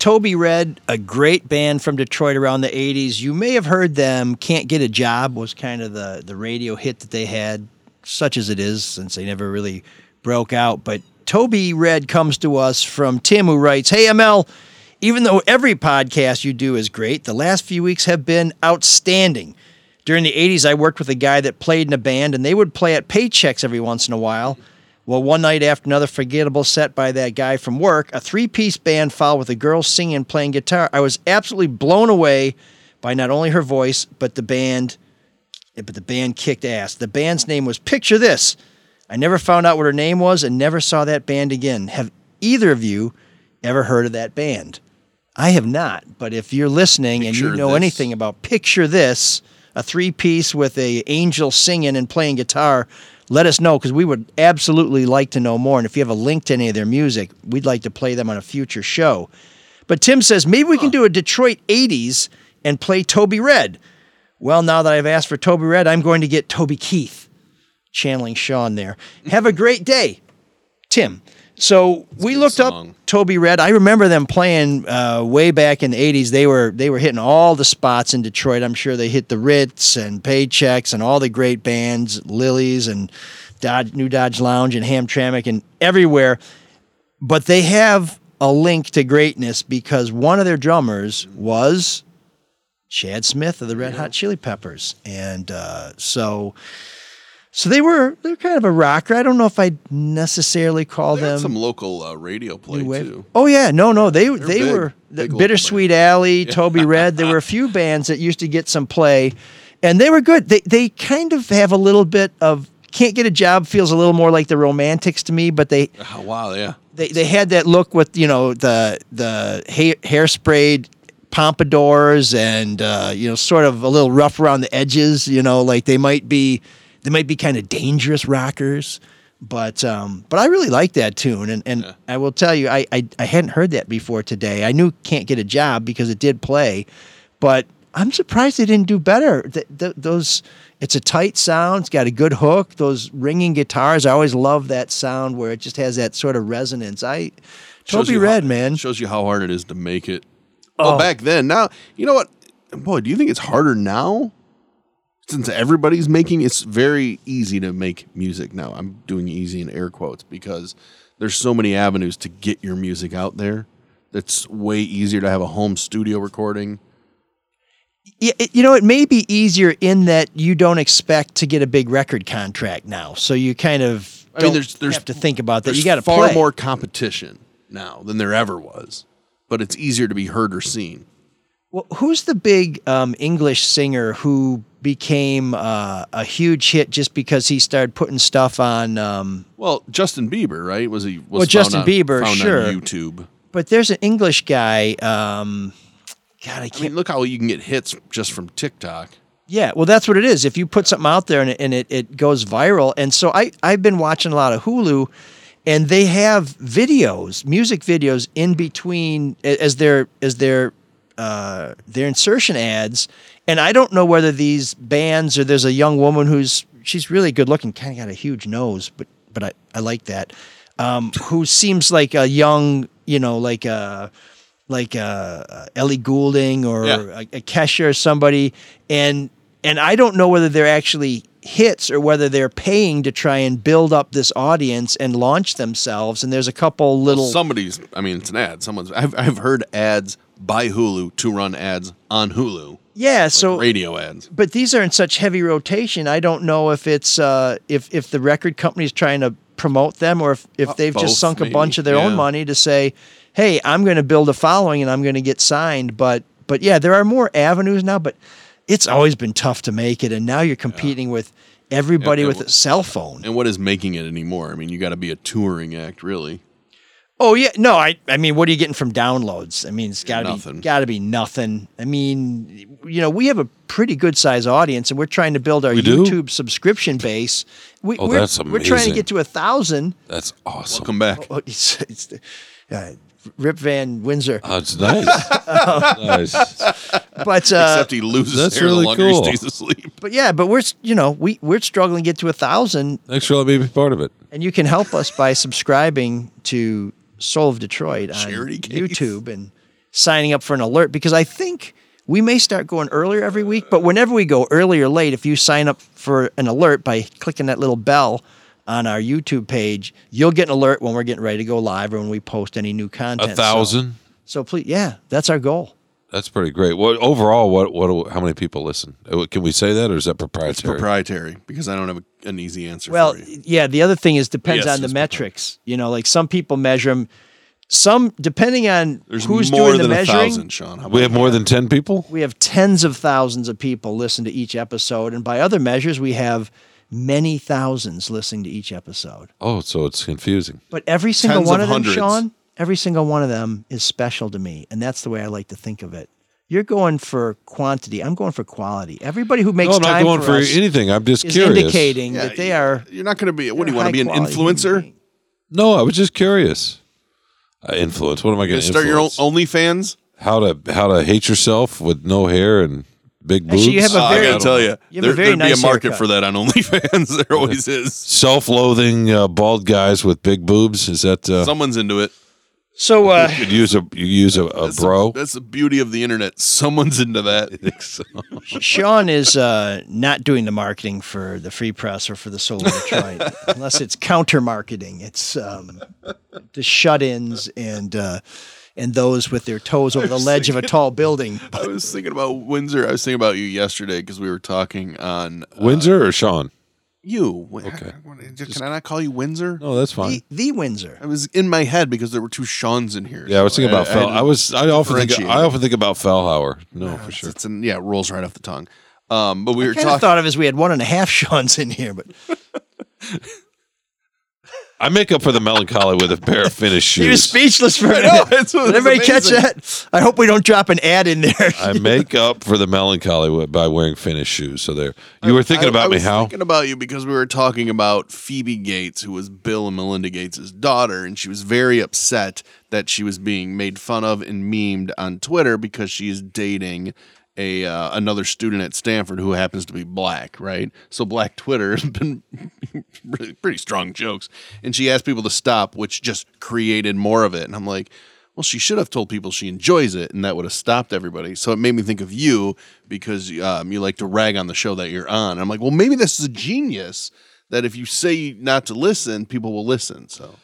Toby Redd, a great band from Detroit around the 80s. You may have heard them. Can't Get a Job was kind of the, the radio hit that they had, such as it is, since they never really broke out. But Toby Redd comes to us from Tim, who writes Hey, ML, even though every podcast you do is great, the last few weeks have been outstanding. During the 80s, I worked with a guy that played in a band, and they would play at paychecks every once in a while. Well, one night after another forgettable set by that guy from work, a three piece band followed with a girl singing and playing guitar. I was absolutely blown away by not only her voice, but the band. Eh, but the band kicked ass. The band's name was Picture This. I never found out what her name was and never saw that band again. Have either of you ever heard of that band? I have not, but if you're listening and you know This. anything about Picture This, a three piece with a angel singing and playing guitar, let us know because we would absolutely like to know more. And if you have a link to any of their music, we'd like to play them on a future show. But Tim says maybe we can do a Detroit 80s and play Toby Redd. Well, now that I've asked for Toby Redd, I'm going to get Toby Keith, channeling Sean there. Have a great day, Tim. So we looked up Toby Redd. I remember them playing uh, way back in the '80s. They were they were hitting all the spots in Detroit. I'm sure they hit the Ritz and Paychecks and all the great bands, Lili's and Dodge, New Dodge Lounge and Hamtramck and everywhere. But they have a link to greatness because one of their drummers was Chad Smith of the Red Hot Chili Peppers, and uh, so so they were they're kind of a rocker. I don't know if I'd necessarily call They them some local uh, radio play too. Oh yeah, no, no, they they big, were the big local Bittersweet Alley, Toby Redd. There were a few bands that used to get some play, and they were good. They they kind of have a little bit of can't get a job feels a little more like the Romantics to me, but they Oh, wow, yeah. they they had that look with you know the the hair, hairsprayed pompadours and uh, you know sort of a little rough around the edges. You know, like they might be they might be kind of dangerous rockers. But um, but I really like that tune, and, and I will tell you, I, I I hadn't heard that before today. I knew "Can't Get a Job" because it did play, but I'm surprised they didn't do better. Th- th- those, it's a tight sound. It's got a good hook. Those ringing guitars, I always love that sound where it just has that sort of resonance. I, Toby Redd, how, man. Shows you how hard it is to make it. Well, Oh. back then. Now, you know what? Boy, do you think it's harder now? Since everybody's making it's very easy to make music now. I'm doing easy in air quotes because there's so many avenues to get your music out there. That's way easier to have a home studio recording. Yeah, you know, it may be easier in that you don't expect to get a big record contract now, so you kind of I mean, there's there's have to think about that. You got far play. more competition now than there ever was, but it's easier to be heard or seen. Well, who's the big um, English singer who became uh, a huge hit just because he started putting stuff on? Um, Well, Justin Bieber, right? Was he? Was Well, Justin on- Bieber, sure. YouTube. but there's an English guy. Um, God, I I can't. mean, look how you can get hits just from TikTok. Yeah, well, that's what it is. If you put something out there and it, and it, it goes viral, and so I I've been watching a lot of Hulu, and they have videos, music videos in between as their as their uh, their insertion ads, and I don't know whether these bands or there's a young woman who's she's really good looking, kind of got a huge nose, but but I I like that, um, who seems like a young you know like a like a Ellie Goulding or Yeah. a, a Kesha or somebody, and and I don't know whether they're actually hits or whether they're paying to try and build up this audience and launch themselves. And there's a couple little Somebody's. I mean, it's an ad. Someone's. I've I've heard ads by Hulu to run ads on Hulu. yeah. So radio ads. but these are in such heavy rotation. I don't know if it's uh, if if the record company's trying to promote them or if, if Uh, they've both, just sunk a bunch of their own money to say, "Hey, I'm going to build a following and I'm going to get signed." But but yeah, there are more avenues now. But it's always been tough to make it, and now you're competing with everybody And- with and- a cell phone. And what is making it anymore? I mean, you got to be a touring act, really. Oh yeah, no, I I mean, what are you getting from downloads? I mean, it's got to be got to be nothing. I mean, you know, we have a pretty good size audience, and we're trying to build our We do? YouTube subscription base. We, Oh, we're, that's We're trying to get to a thousand. That's awesome. Welcome back. Oh, it's, it's uh, Rip Van Windsor. Oh, it's nice. nice. But uh, Except he loses That's hair really the longer cool. he stays asleep. but yeah, but we're you know we we're struggling to get to a thousand, Thanks for letting me be part of it. and you can help us by subscribing to Soul of Detroit on Charity case. YouTube and signing up for an alert because I think we may start going earlier every week. But whenever we go early or late, if you sign up for an alert by clicking that little bell on our YouTube page, you'll get an alert when we're getting ready to go live or when we post any new content. A thousand. So, please, yeah, that's our goal. That's pretty great. What overall? What what? How many people listen? Uh, Can we say that, or is that proprietary? It's proprietary? proprietary because I don't have a, an easy answer Well, for you. yeah. The other thing is depends Yes, on the metrics. You know, like some people measure them. Some depending on There's who's more doing the than a measuring. thousand, Sean. How we have about more that? than ten people. We have tens of thousands of people listen to each episode, and by other measures, we have many thousands listening to each episode. Oh, so it's confusing. But every single Tens one of of them, hundreds. Sean, every single one of them is special to me, and that's the way I like to think of it. You're going for quantity. I'm going for quality. Everybody who makes no, I'm not time going for, us anything. I'm just is curious. indicating Yeah, that they are. You're not going to be. What do you want to be an influencer? beings. No, I was just curious. Uh, influence. What am I going gonna start your own influence? OnlyFans? How to how to hate yourself with no hair and big boobs? Actually, you have a Uh, I very- gotta tell you, You have a there, very there'd nice be a market haircut. for that on OnlyFans. there always is. self-loathing uh, bald guys with big boobs. Is that uh, Someone's into it. So, uh, you could use a you use a, a That's bro? The, that's the beauty of the internet. Someone's into that. Sean is uh, not doing the marketing for the Free Press or for the Soul of Detroit, unless it's counter marketing. It's um, the shut-ins and uh, and those with their toes over the ledge of a tall building. I was thinking about Windsor. I was thinking about you yesterday because we were talking on uh, Windsor or Sean? you. Okay. Can I not call you Windsor? No, that's fine. The, the Windsor. I was in my head because there were two Sean's in here. Yeah, I was so thinking about had Fel. to I was. I often think. I often think about Fellhauer. No, for sure. It's an, yeah, it rolls right off the tongue. Um, but we were Kind of talking. thought of as we had one and a half Sean's in here, but I make up for the melancholy with a pair of finished he was shoes. speechless for a I minute. know, it's- Did it's everybody catch that? I hope we don't drop an ad in there. I make up for the melancholy by wearing finished shoes. So there, you were thinking I- about I me, was how? Thinking about you because we were talking about Phoebe Gates, who was Bill and Melinda Gates' daughter, and she was very upset that she was being made fun of and memed on Twitter because she is dating a uh, another student at Stanford who happens to be black, right? So black Twitter has been pretty strong jokes, and she asked people to stop, which just created more of it. And I'm like, well, she should have told people she enjoys it, and that would have stopped everybody. So it made me think of you because um, you like to rag on the show that you're on. And I'm like, well, maybe this is a genius that if you say not to listen, people will listen. So.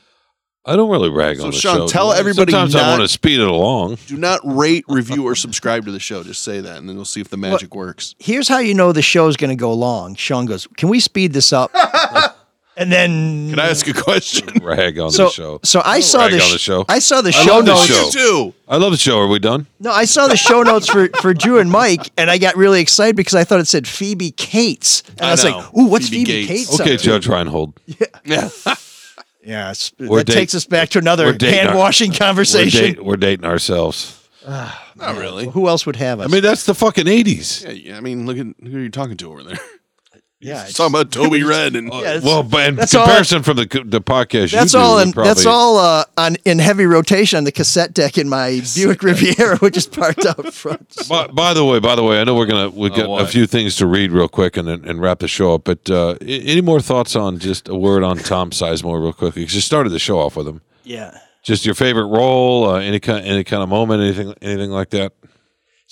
I don't really rag So, on the Sean, show. tell everybody Sometimes I not- want to speed it along. Do not rate, review, or subscribe to the show. Just say that, and then we'll see if the magic works. Here's how you know the show's going to go long. Sean goes, "Can we speed this up?" and then Can I ask a question? Rag on So- the show. so I Don't saw rag the on sh- the show. I saw the I show love the notes. show. too. I love the show. Are we done? No, I saw the show notes for for Drew and Mike, and I got really excited because I thought it said Phoebe Cates, and I, I was know. like, "Ooh, what's Phoebe Phoebe, Cates. Cates?" Okay, up to? Judge Reinhold. Yeah. Yeah, it's, We're that date- takes us back to another We're dating hand our- washing We're, conversation. date- we're dating ourselves. Not really. Who else would have us? I mean, that's the fucking 80s. Yeah, yeah, I mean, look at who you're you talking to over there? Yeah, He's talking about Toby Red and Yeah, Well, but in that's all- comparison from the the podcast, you That's do, all. we're In, probably- that's all uh, on in heavy rotation on the cassette deck in my Buick Riviera, which is parked out front. By, by the way, by the way, I know we're gonna we got a few things to read real quick and then- and wrap the show up. But uh, a- any more thoughts on just a word on Tom Sizemore real quickly? Because you started the show off with him. Yeah. Just your favorite role, uh, any kind any kind of moment, anything anything like that.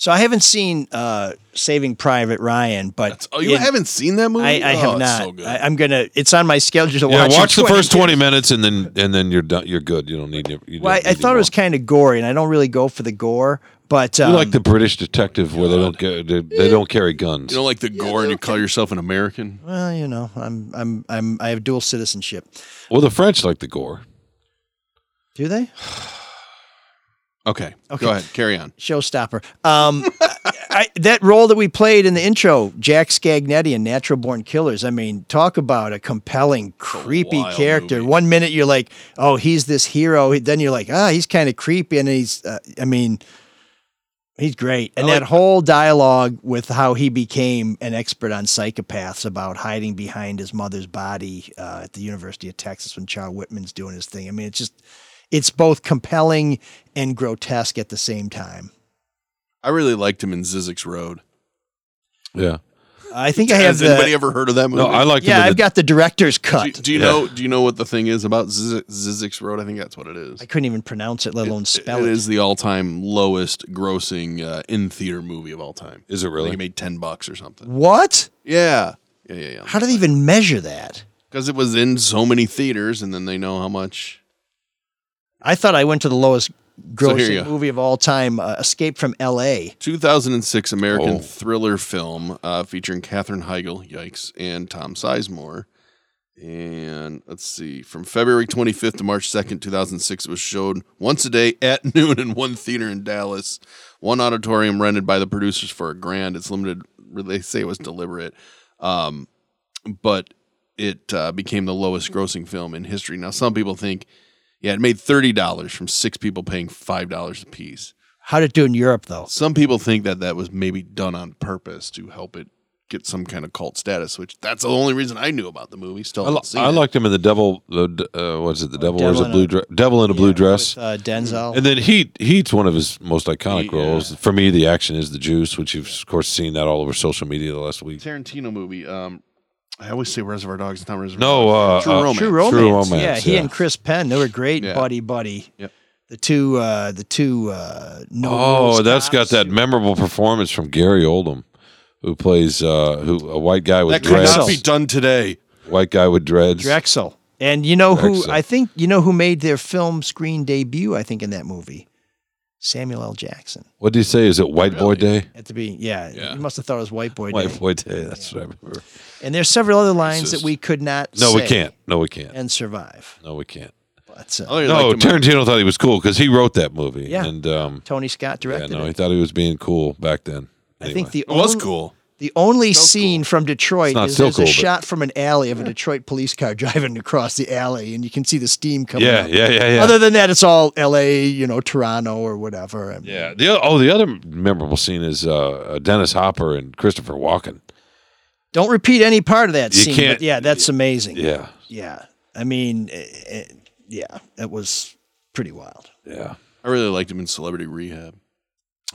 So I haven't seen uh, Saving Private Ryan, but Oh, you in- haven't seen that movie? I, I Oh, have it's not. so good. I, I'm gonna. It's on my schedule to Yeah, watch. in watch the first 20 minutes and then and then you're done. You're good. You don't need. You don't Well, I, need I thought more. it was kind of gory, and I don't really go for the gore. But You um, like the British detective where they don't get they, they don't carry guns. You don't like the gore and you call yourself an American? well, you know, I'm I'm I'm I have dual citizenship. Well, the French like the gore. Do they? Okay, Okay. go ahead, carry on. Showstopper. Um, I, that role that we played in the intro, Jack Scagnetti in Natural Born Killers. I mean, talk about a compelling, creepy wild character. movie. One minute you're like, oh, he's this hero. Then you're like, ah, he's kind of creepy, and he's, uh, I mean. He's great. And I that like- whole dialogue with how he became an expert on psychopaths about hiding behind his mother's body uh, at the University of Texas when Charles Whitman's doing his thing. I mean, it's just, it's both compelling and grotesque at the same time. I really liked him in Zyzzyx Road. Yeah. I think I have Has the. anybody ever heard of that movie? No, I like. yeah, I've got the director's cut. Do, do you Yeah. know? Do you know what the thing is about Zizik, Zyzzyx Road? I think that's what it is. I couldn't even pronounce it, let alone spell it it. is the all-time lowest grossing uh, in theater movie of all time. Is it really? He made ten bucks or something. What? Yeah, yeah, yeah, yeah. How do they even measure that? Because it was in so many theaters, and then they know how much. I thought I went to the lowest So here you grossing go. movie of all time, uh, Escape from L.A. 2006 American Oh. thriller film uh, featuring Katherine Heigl, yikes, and Tom Sizemore. And let's see, from February 25th to March 2nd, 2006, it was shown once a day at noon in one theater in Dallas, one auditorium rented by the producers for a grand. It's limited, they say it was deliberate, um, but it uh, became the lowest grossing film in history. Now, some people think, yeah, it made $30 from six people paying $5 a piece. How did it do in Europe, though? Some people think that that was maybe done on purpose to help it get some kind of cult status, which that's the only reason I knew about the movie. Still, I, li- seen I it. liked him in the devil. The uh, what is it? The devil, wears Devil a blue a- dress. Devil in a blue dress. With, uh, Denzel. And then Heat. Heat's one of his most iconic Yeah. roles. For me, the action is the juice, which you've of course seen that all over social media the last week. Tarantino movie. Um, I always say Reservoir Dogs. It's not Reservoir No, Dogs. uh, True uh, Romance. True romance. True Romance, Yeah, he yeah. and Chris Penn, they were great Yeah. buddy buddy. Yep. The two, uh, the two. Uh, no Oh, rules that's got that memorable performance from Gary Oldman, who plays uh, who a white guy with That could dreads. not be done today. White guy with dreads. Drexl. And you know who? I think you know who made their film screen debut. I think in that movie, Samuel L. Jackson. What did he say? Is it White Boy Day? At the be, yeah, Yeah. you must have thought it was White Boy White Boy Day. That's what I remember. And there's several other lines just- that we could not. No, we say can't. No, we can't. And survive. No, we can't. But, uh, I No, liked him Tarantino thought he was cool because he wrote that movie. Yeah. And um, Tony Scott directed it. yeah, directed no, he it. thought he was being cool back then. I think the It was only- cool. The only scene from Detroit is still there's cool, a but- shot from an alley of a Detroit police car driving across the alley, and you can see the steam coming. Yeah, up. yeah, yeah, yeah. Other than that, it's all L.A., you know, Toronto or whatever. I mean, Yeah. The, oh, the other memorable scene is uh, Dennis Hopper and Christopher Walken. Don't repeat any part of that You scene. can't- But yeah, that's amazing. Yeah. Yeah. I mean, eh, eh, yeah, it was pretty wild. Yeah. I really liked him in Celebrity Rehab.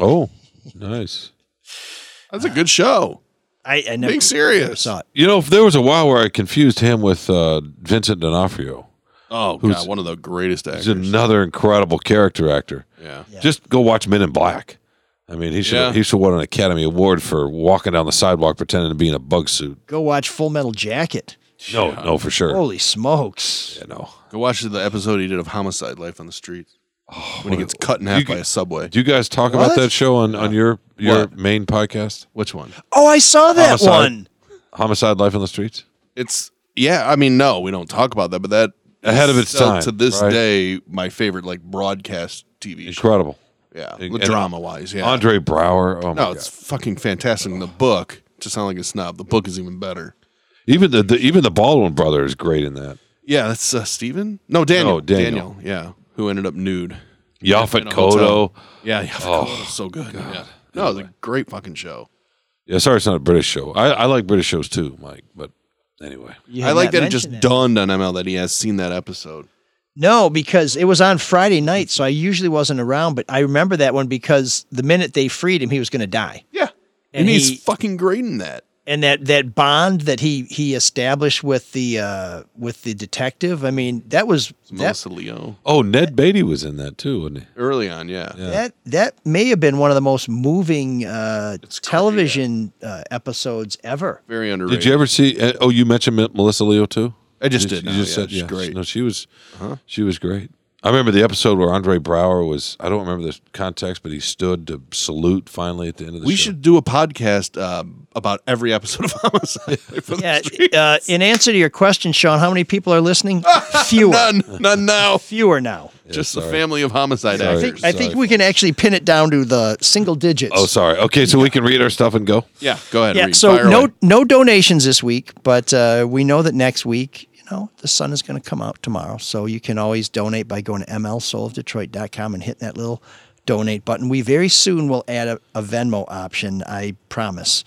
Oh, nice. That's a good show. I, I never Being serious. never saw it. You know, if there was a while where I confused him with uh, Vincent D'Onofrio. Oh Who's- god, one of the greatest actors. He's another incredible character actor. Yeah. Just go watch Men in Black. I mean, he should Yeah. he should won an Academy Award for walking down the sidewalk pretending to be in a bug suit. Go watch Full Metal Jacket. No, no, for sure. Holy smokes! Yeah, no. Go watch the episode he did of Homicide: Life on the Street. Oh, when he gets cut in half by a subway. Do you guys talk What? about that show on, on your your What? main podcast? Which one? Oh, I saw that Homicide. one. Homicide: Life on the Streets. It's yeah. I mean, no, we don't talk about that, but that Ahead of its still, time, to this right? day, my favorite like broadcast TV show. Incredible. Yeah, And- drama wise. Yeah, Andre Braugher. Oh my god. no, god. it's fucking fantastic. In the book, to sound like a snob, the book is even better. Even the, the even the Baldwin brother is great in that. Yeah, that's uh, Steven? No, Daniel. No, Daniel. Yeah, who ended up nude. Yaphet In a hotel. Kotto. Yeah, Yaphet Oh, Kotto. So good. Yeah. No, it was a great fucking show. Yeah, sorry, it's not a British show. I, I like British shows too, Mike. But anyway, You I had like not that it just mentioned dawned on ML that he has seen that episode. No, because it was on Friday night, so I usually wasn't around. But I remember that one because the minute they freed him, he was going to die. Yeah. and, And, he, he's fucking great in that. And that that bond that he he established with the uh, with the detective. I mean, that was that, Melissa Leo. oh, Ned Beatty was in that too, wasn't he? Early on, yeah. that that may have been one of the most moving uh, television uh, episodes ever. Very underrated. Did you ever see? uh, Oh, you mentioned Melissa Leo too. I just You did You now, just yeah, said she's yeah. great. No, she was. Uh-huh. She was great. I remember the episode where Andre Braugher was. I don't remember the context, but he stood to salute finally at the end of the We show. should do a podcast um, about every episode of Homicide. Life on the Yeah. Street. Uh, in answer to your question, Sean, how many people are listening? Fewer. None. None now. Fewer now. Just the sorry. family of homicide Sorry. I think actors. I think we can actually pin it down to the single digits. Oh, sorry. Okay, so we can read our stuff and go. yeah, go ahead. yeah. read. So Fire no away. no donations this week, but uh, we know that next week, you know, the sun is going to come out tomorrow. So you can always donate by going to mlsoulofdetroit.com and hitting that little donate button. We very soon will add a, a Venmo option. I promise.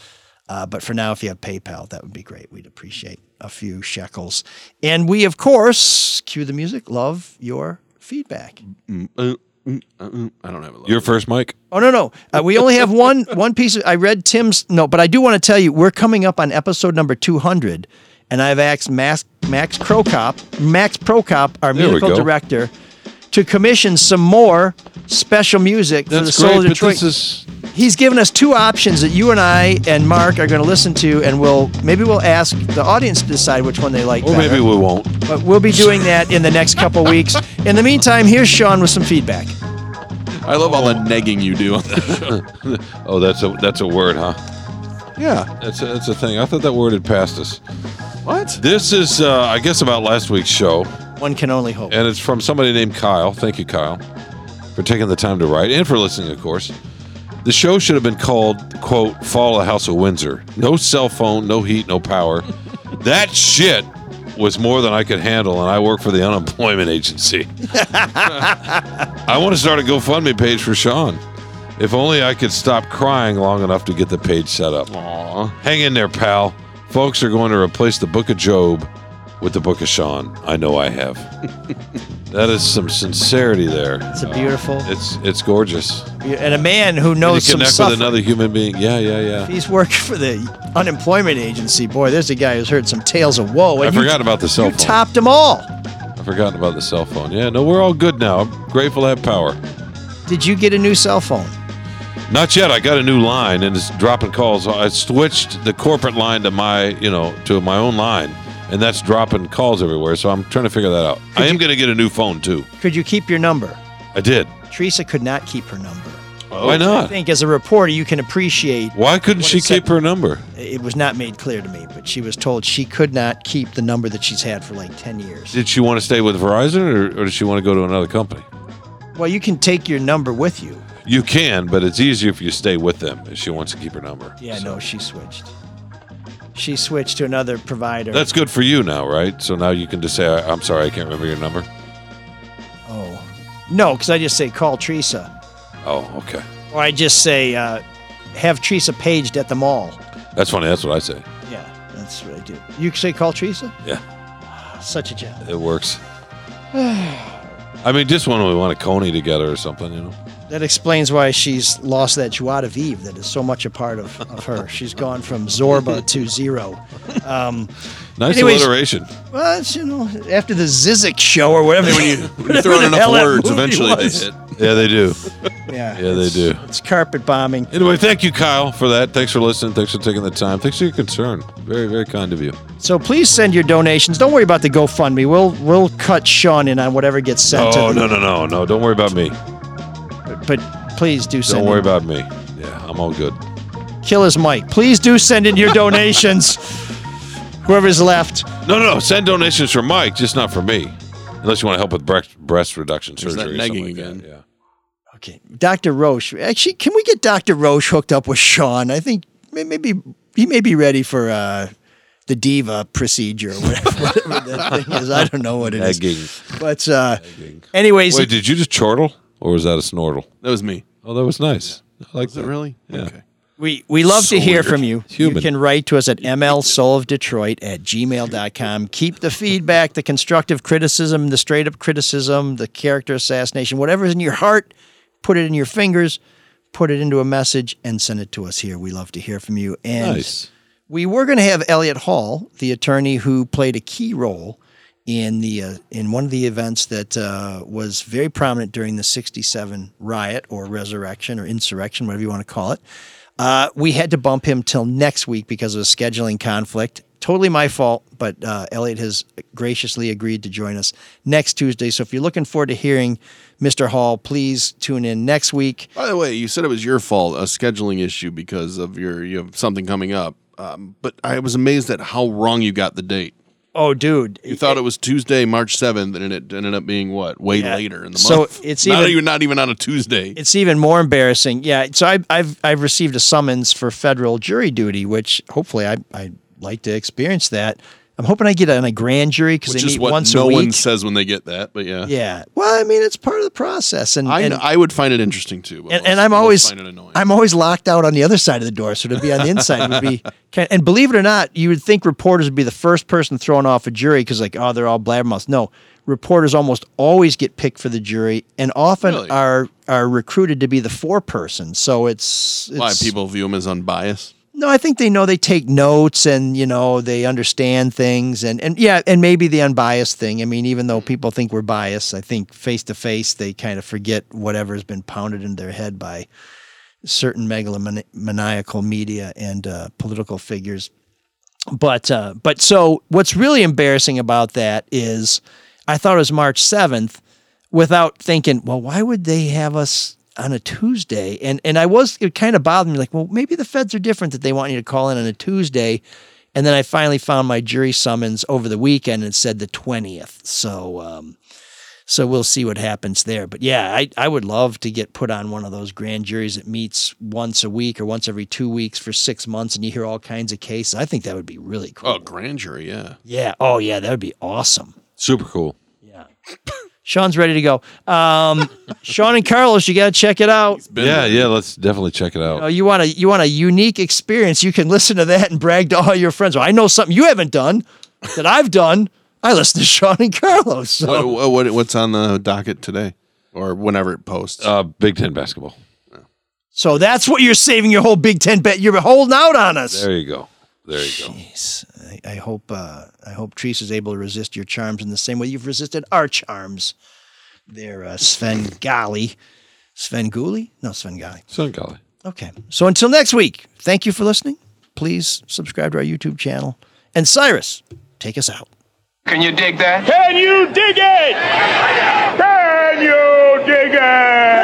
Uh, but for now, if you have PayPal, that would be great. We'd appreciate a few shekels. And we, of course, cue the music. Love your feedback. Mm, mm, mm. I don't have it. Your first, mic? Oh no no, uh, we only have one one piece. Of, I read Tim's no, but I do want to tell you we're coming up on episode number two hundred, and I've asked Max Max Prokop Max Prokop, our There musical director, to commission some more special music for the That's Soul of Detroit. this is He's given us two options that you and I and Mark are going to listen to, and we'll maybe we'll ask the audience to decide which one they like. or better. maybe we won't. But we'll be doing that in the next couple weeks. In the meantime, here's Sean with some feedback. I love all the negging you do. On the show. oh, that's a that's a word, huh? yeah. That's a, that's a thing. I thought that word had passed us. What? This is, uh, I guess, about last week's show, One can only hope. and it's from somebody named Kyle. Thank you, Kyle, for taking the time to write and for listening, of course. The show should have been called, quote, Fall of the House of Windsor. No cell phone, no heat, no power. that shit was more than I could handle, and I work for the unemployment agency. I want to start a GoFundMe page for Sean. If only I could stop crying long enough to get the page set up. Hang in there, pal. Folks are going to replace the Book of Job with the Book of Sean. I know I have. that is some sincerity there. It's a beautiful, It's it's gorgeous. and a man who And knows you some connect suffering. with another human being. Yeah, yeah, yeah. He's working for the unemployment agency. Boy, there's a guy who's heard some tales of woe. I and you- forgot about the cell You phone. topped them all. I forgot about the cell phone. Yeah, no, we're all good now. I'm grateful to have power. Did you get a new cell phone? Not yet. I got a new line and it's dropping calls. I switched the corporate line to my, you know, to my own line, and that's dropping calls everywhere. So I'm trying to figure that out. I am going to get a new phone too. Could you keep your number? I did. Teresa could not keep her number. Oh. Why I not? think as a reporter, you can appreciate. Why couldn't what she it said. keep her number? It was not made clear to me, but she was told she could not keep the number that she's had for like 10 years. Did she want to stay with Verizon or, or did she want to go to another company? Well, you can take your number with you. You can, but it's easier if you stay with them if she wants to keep her number. Yeah, no, she switched. She switched to another provider. That's good for you now, right? So now you can just say, I, I'm sorry, I can't remember your number. Oh. No, because I just say call Teresa. Oh, okay. Or I just say uh, have Teresa paged at the mall. That's funny. That's what I say. Yeah, that's what I do. You say call Teresa? Yeah, Such a gem. it works. I mean, just when we want a coney together or something, you know. That explains why she's lost that joie de vivre that is so much a part of, of her. She's gone from Zorba to zero. Um, Nice anyways, alliteration. Well, it's, you know, after the Zizek show or whatever. when you, when you throw in enough words, eventually they hit. Yeah, they do. Yeah, Yeah, they do. It's carpet bombing. Anyway, thank you, Kyle, for that. Thanks for listening. Thanks for taking the time. Thanks for your concern. Very, very kind of you. So please send your donations. Don't worry about the GoFundMe. We'll we'll cut Sean in on whatever gets sent. Oh no, no, no, no! Don't worry about me. But, but please do send. Don't worry in. about me. Yeah, I'm all good. Kill his mic. Please do send in your donations. Whoever's left. No, no, no. Send donations for Mike, just not for me. Unless you want to help with breast breast reduction There's surgery. that or something negging like again. That. Yeah. Okay, Dr. Roche. Actually, can we get Dr. Roche hooked up with Sean? I think maybe he may be ready for uh, the diva procedure, or whatever, whatever that thing is. I don't know what it is. Negging. But uh, anyways, Wait, did you just chortle, or was that a snortle? That was me. Oh, that was nice. I like Was that. it really? Yeah. Okay. We we love So to hear weird. from you. Human. You can write to us at mlsoulofdetroit at gmail.com. Keep the feedback, the constructive criticism, the straight up criticism, the character assassination, whatever's in your heart, put it in your fingers, put it into a message, and send it to us here. We love to hear from you. And Nice. we were going to have Elliot Hall, the attorney who played a key role in the uh, in one of the events that uh, was very prominent during the '67 riot or resurrection or insurrection, whatever you want to call it. Uh, we had to bump him till next week because of a scheduling conflict. Totally my fault, but uh, Elliot has graciously agreed to join us next Tuesday. So if you're looking forward to hearing Mr. Hall, please tune in next week. By the way, you said it was your fault, a scheduling issue because of your you have something coming up. Um, but I was amazed at how wrong you got the date. Oh, dude, You thought it was Tuesday, March seventh, and it ended up being what? Way Yeah. later in the So month. So it's not even- even not even on a Tuesday. It's even more embarrassing. Yeah. So I, I've I've received a summons for federal jury duty, which hopefully I I like to experience that. I'm hoping I get on a grand jury because they meet once no a week. No one says when they get that, but yeah. yeah. Well, I mean, it's part of the process, and I and, I would find it interesting too. and, and I'm always find it annoying. I'm always locked out on the other side of the door, so to be on the inside would be. And believe it or not, you would think reporters would be the first person thrown off a jury because like oh they're all blabbermouths. No, reporters almost always get picked for the jury, and often Really? are are recruited to be the foreperson. So it's, it's Why people view them as unbiased? No, I think they know they take notes and you know they understand things and and yeah, and maybe the unbiased thing. I mean, even though people think we're biased, I think face to face they kind of forget whatever's been pounded into their head by certain megalomaniacal media and uh, political figures. But uh, but so what's really embarrassing about that is I thought it was March seventh without thinking, well, why would they have us on a Tuesday? And and I was it kind of bothered me, like, well, maybe the feds are different that they want you to call in on a Tuesday. And then I finally found my jury summons over the weekend and it said the twentieth. So um, so we'll see what happens there. But yeah, I, I would love to get put on one of those grand juries that meets once a week or once every two weeks for six months and you hear all kinds of cases. I think that would be really cool. Oh, grand jury, yeah. Yeah. Oh yeah, that would be awesome. Super cool. Sean's ready to go. Um, Sean and Carlos, you got to check it out. Yeah, yeah. Let's definitely check it out. You, know, you want a you want a unique experience. You can listen to that and brag to all your friends. Well, I know something you haven't done that I've done. I listen to Sean and Carlos. So. What, what, what what's on the docket today, or whenever it posts? Uh, Big Ten basketball. So that's what you're saving your whole Big Ten bet. You're holding out on us. There you go. There you go. Jeez. I, I hope uh, I hope Treese is able to resist your charms in the same way you've resisted our charms. There, uh, Sven Gali. Sven Guli? No, Sven Gali. Sven Gali. Okay. So until next week, thank you for listening. Please subscribe to our YouTube channel. And Cyrus, take us out. Can you dig that? Can you dig it? Can you dig it?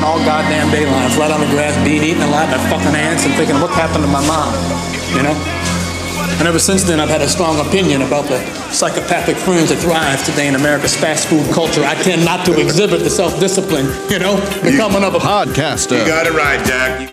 I spent all goddamn day lying flat on the grass, being eaten alive by fucking ants and thinking, what happened to my mom? You know? And ever since then, I've had a strong opinion about the psychopathic fringe that thrives today in America's fast food culture. I tend not to exhibit the self discipline, you know, becoming of a podcaster. You got it right, Jack.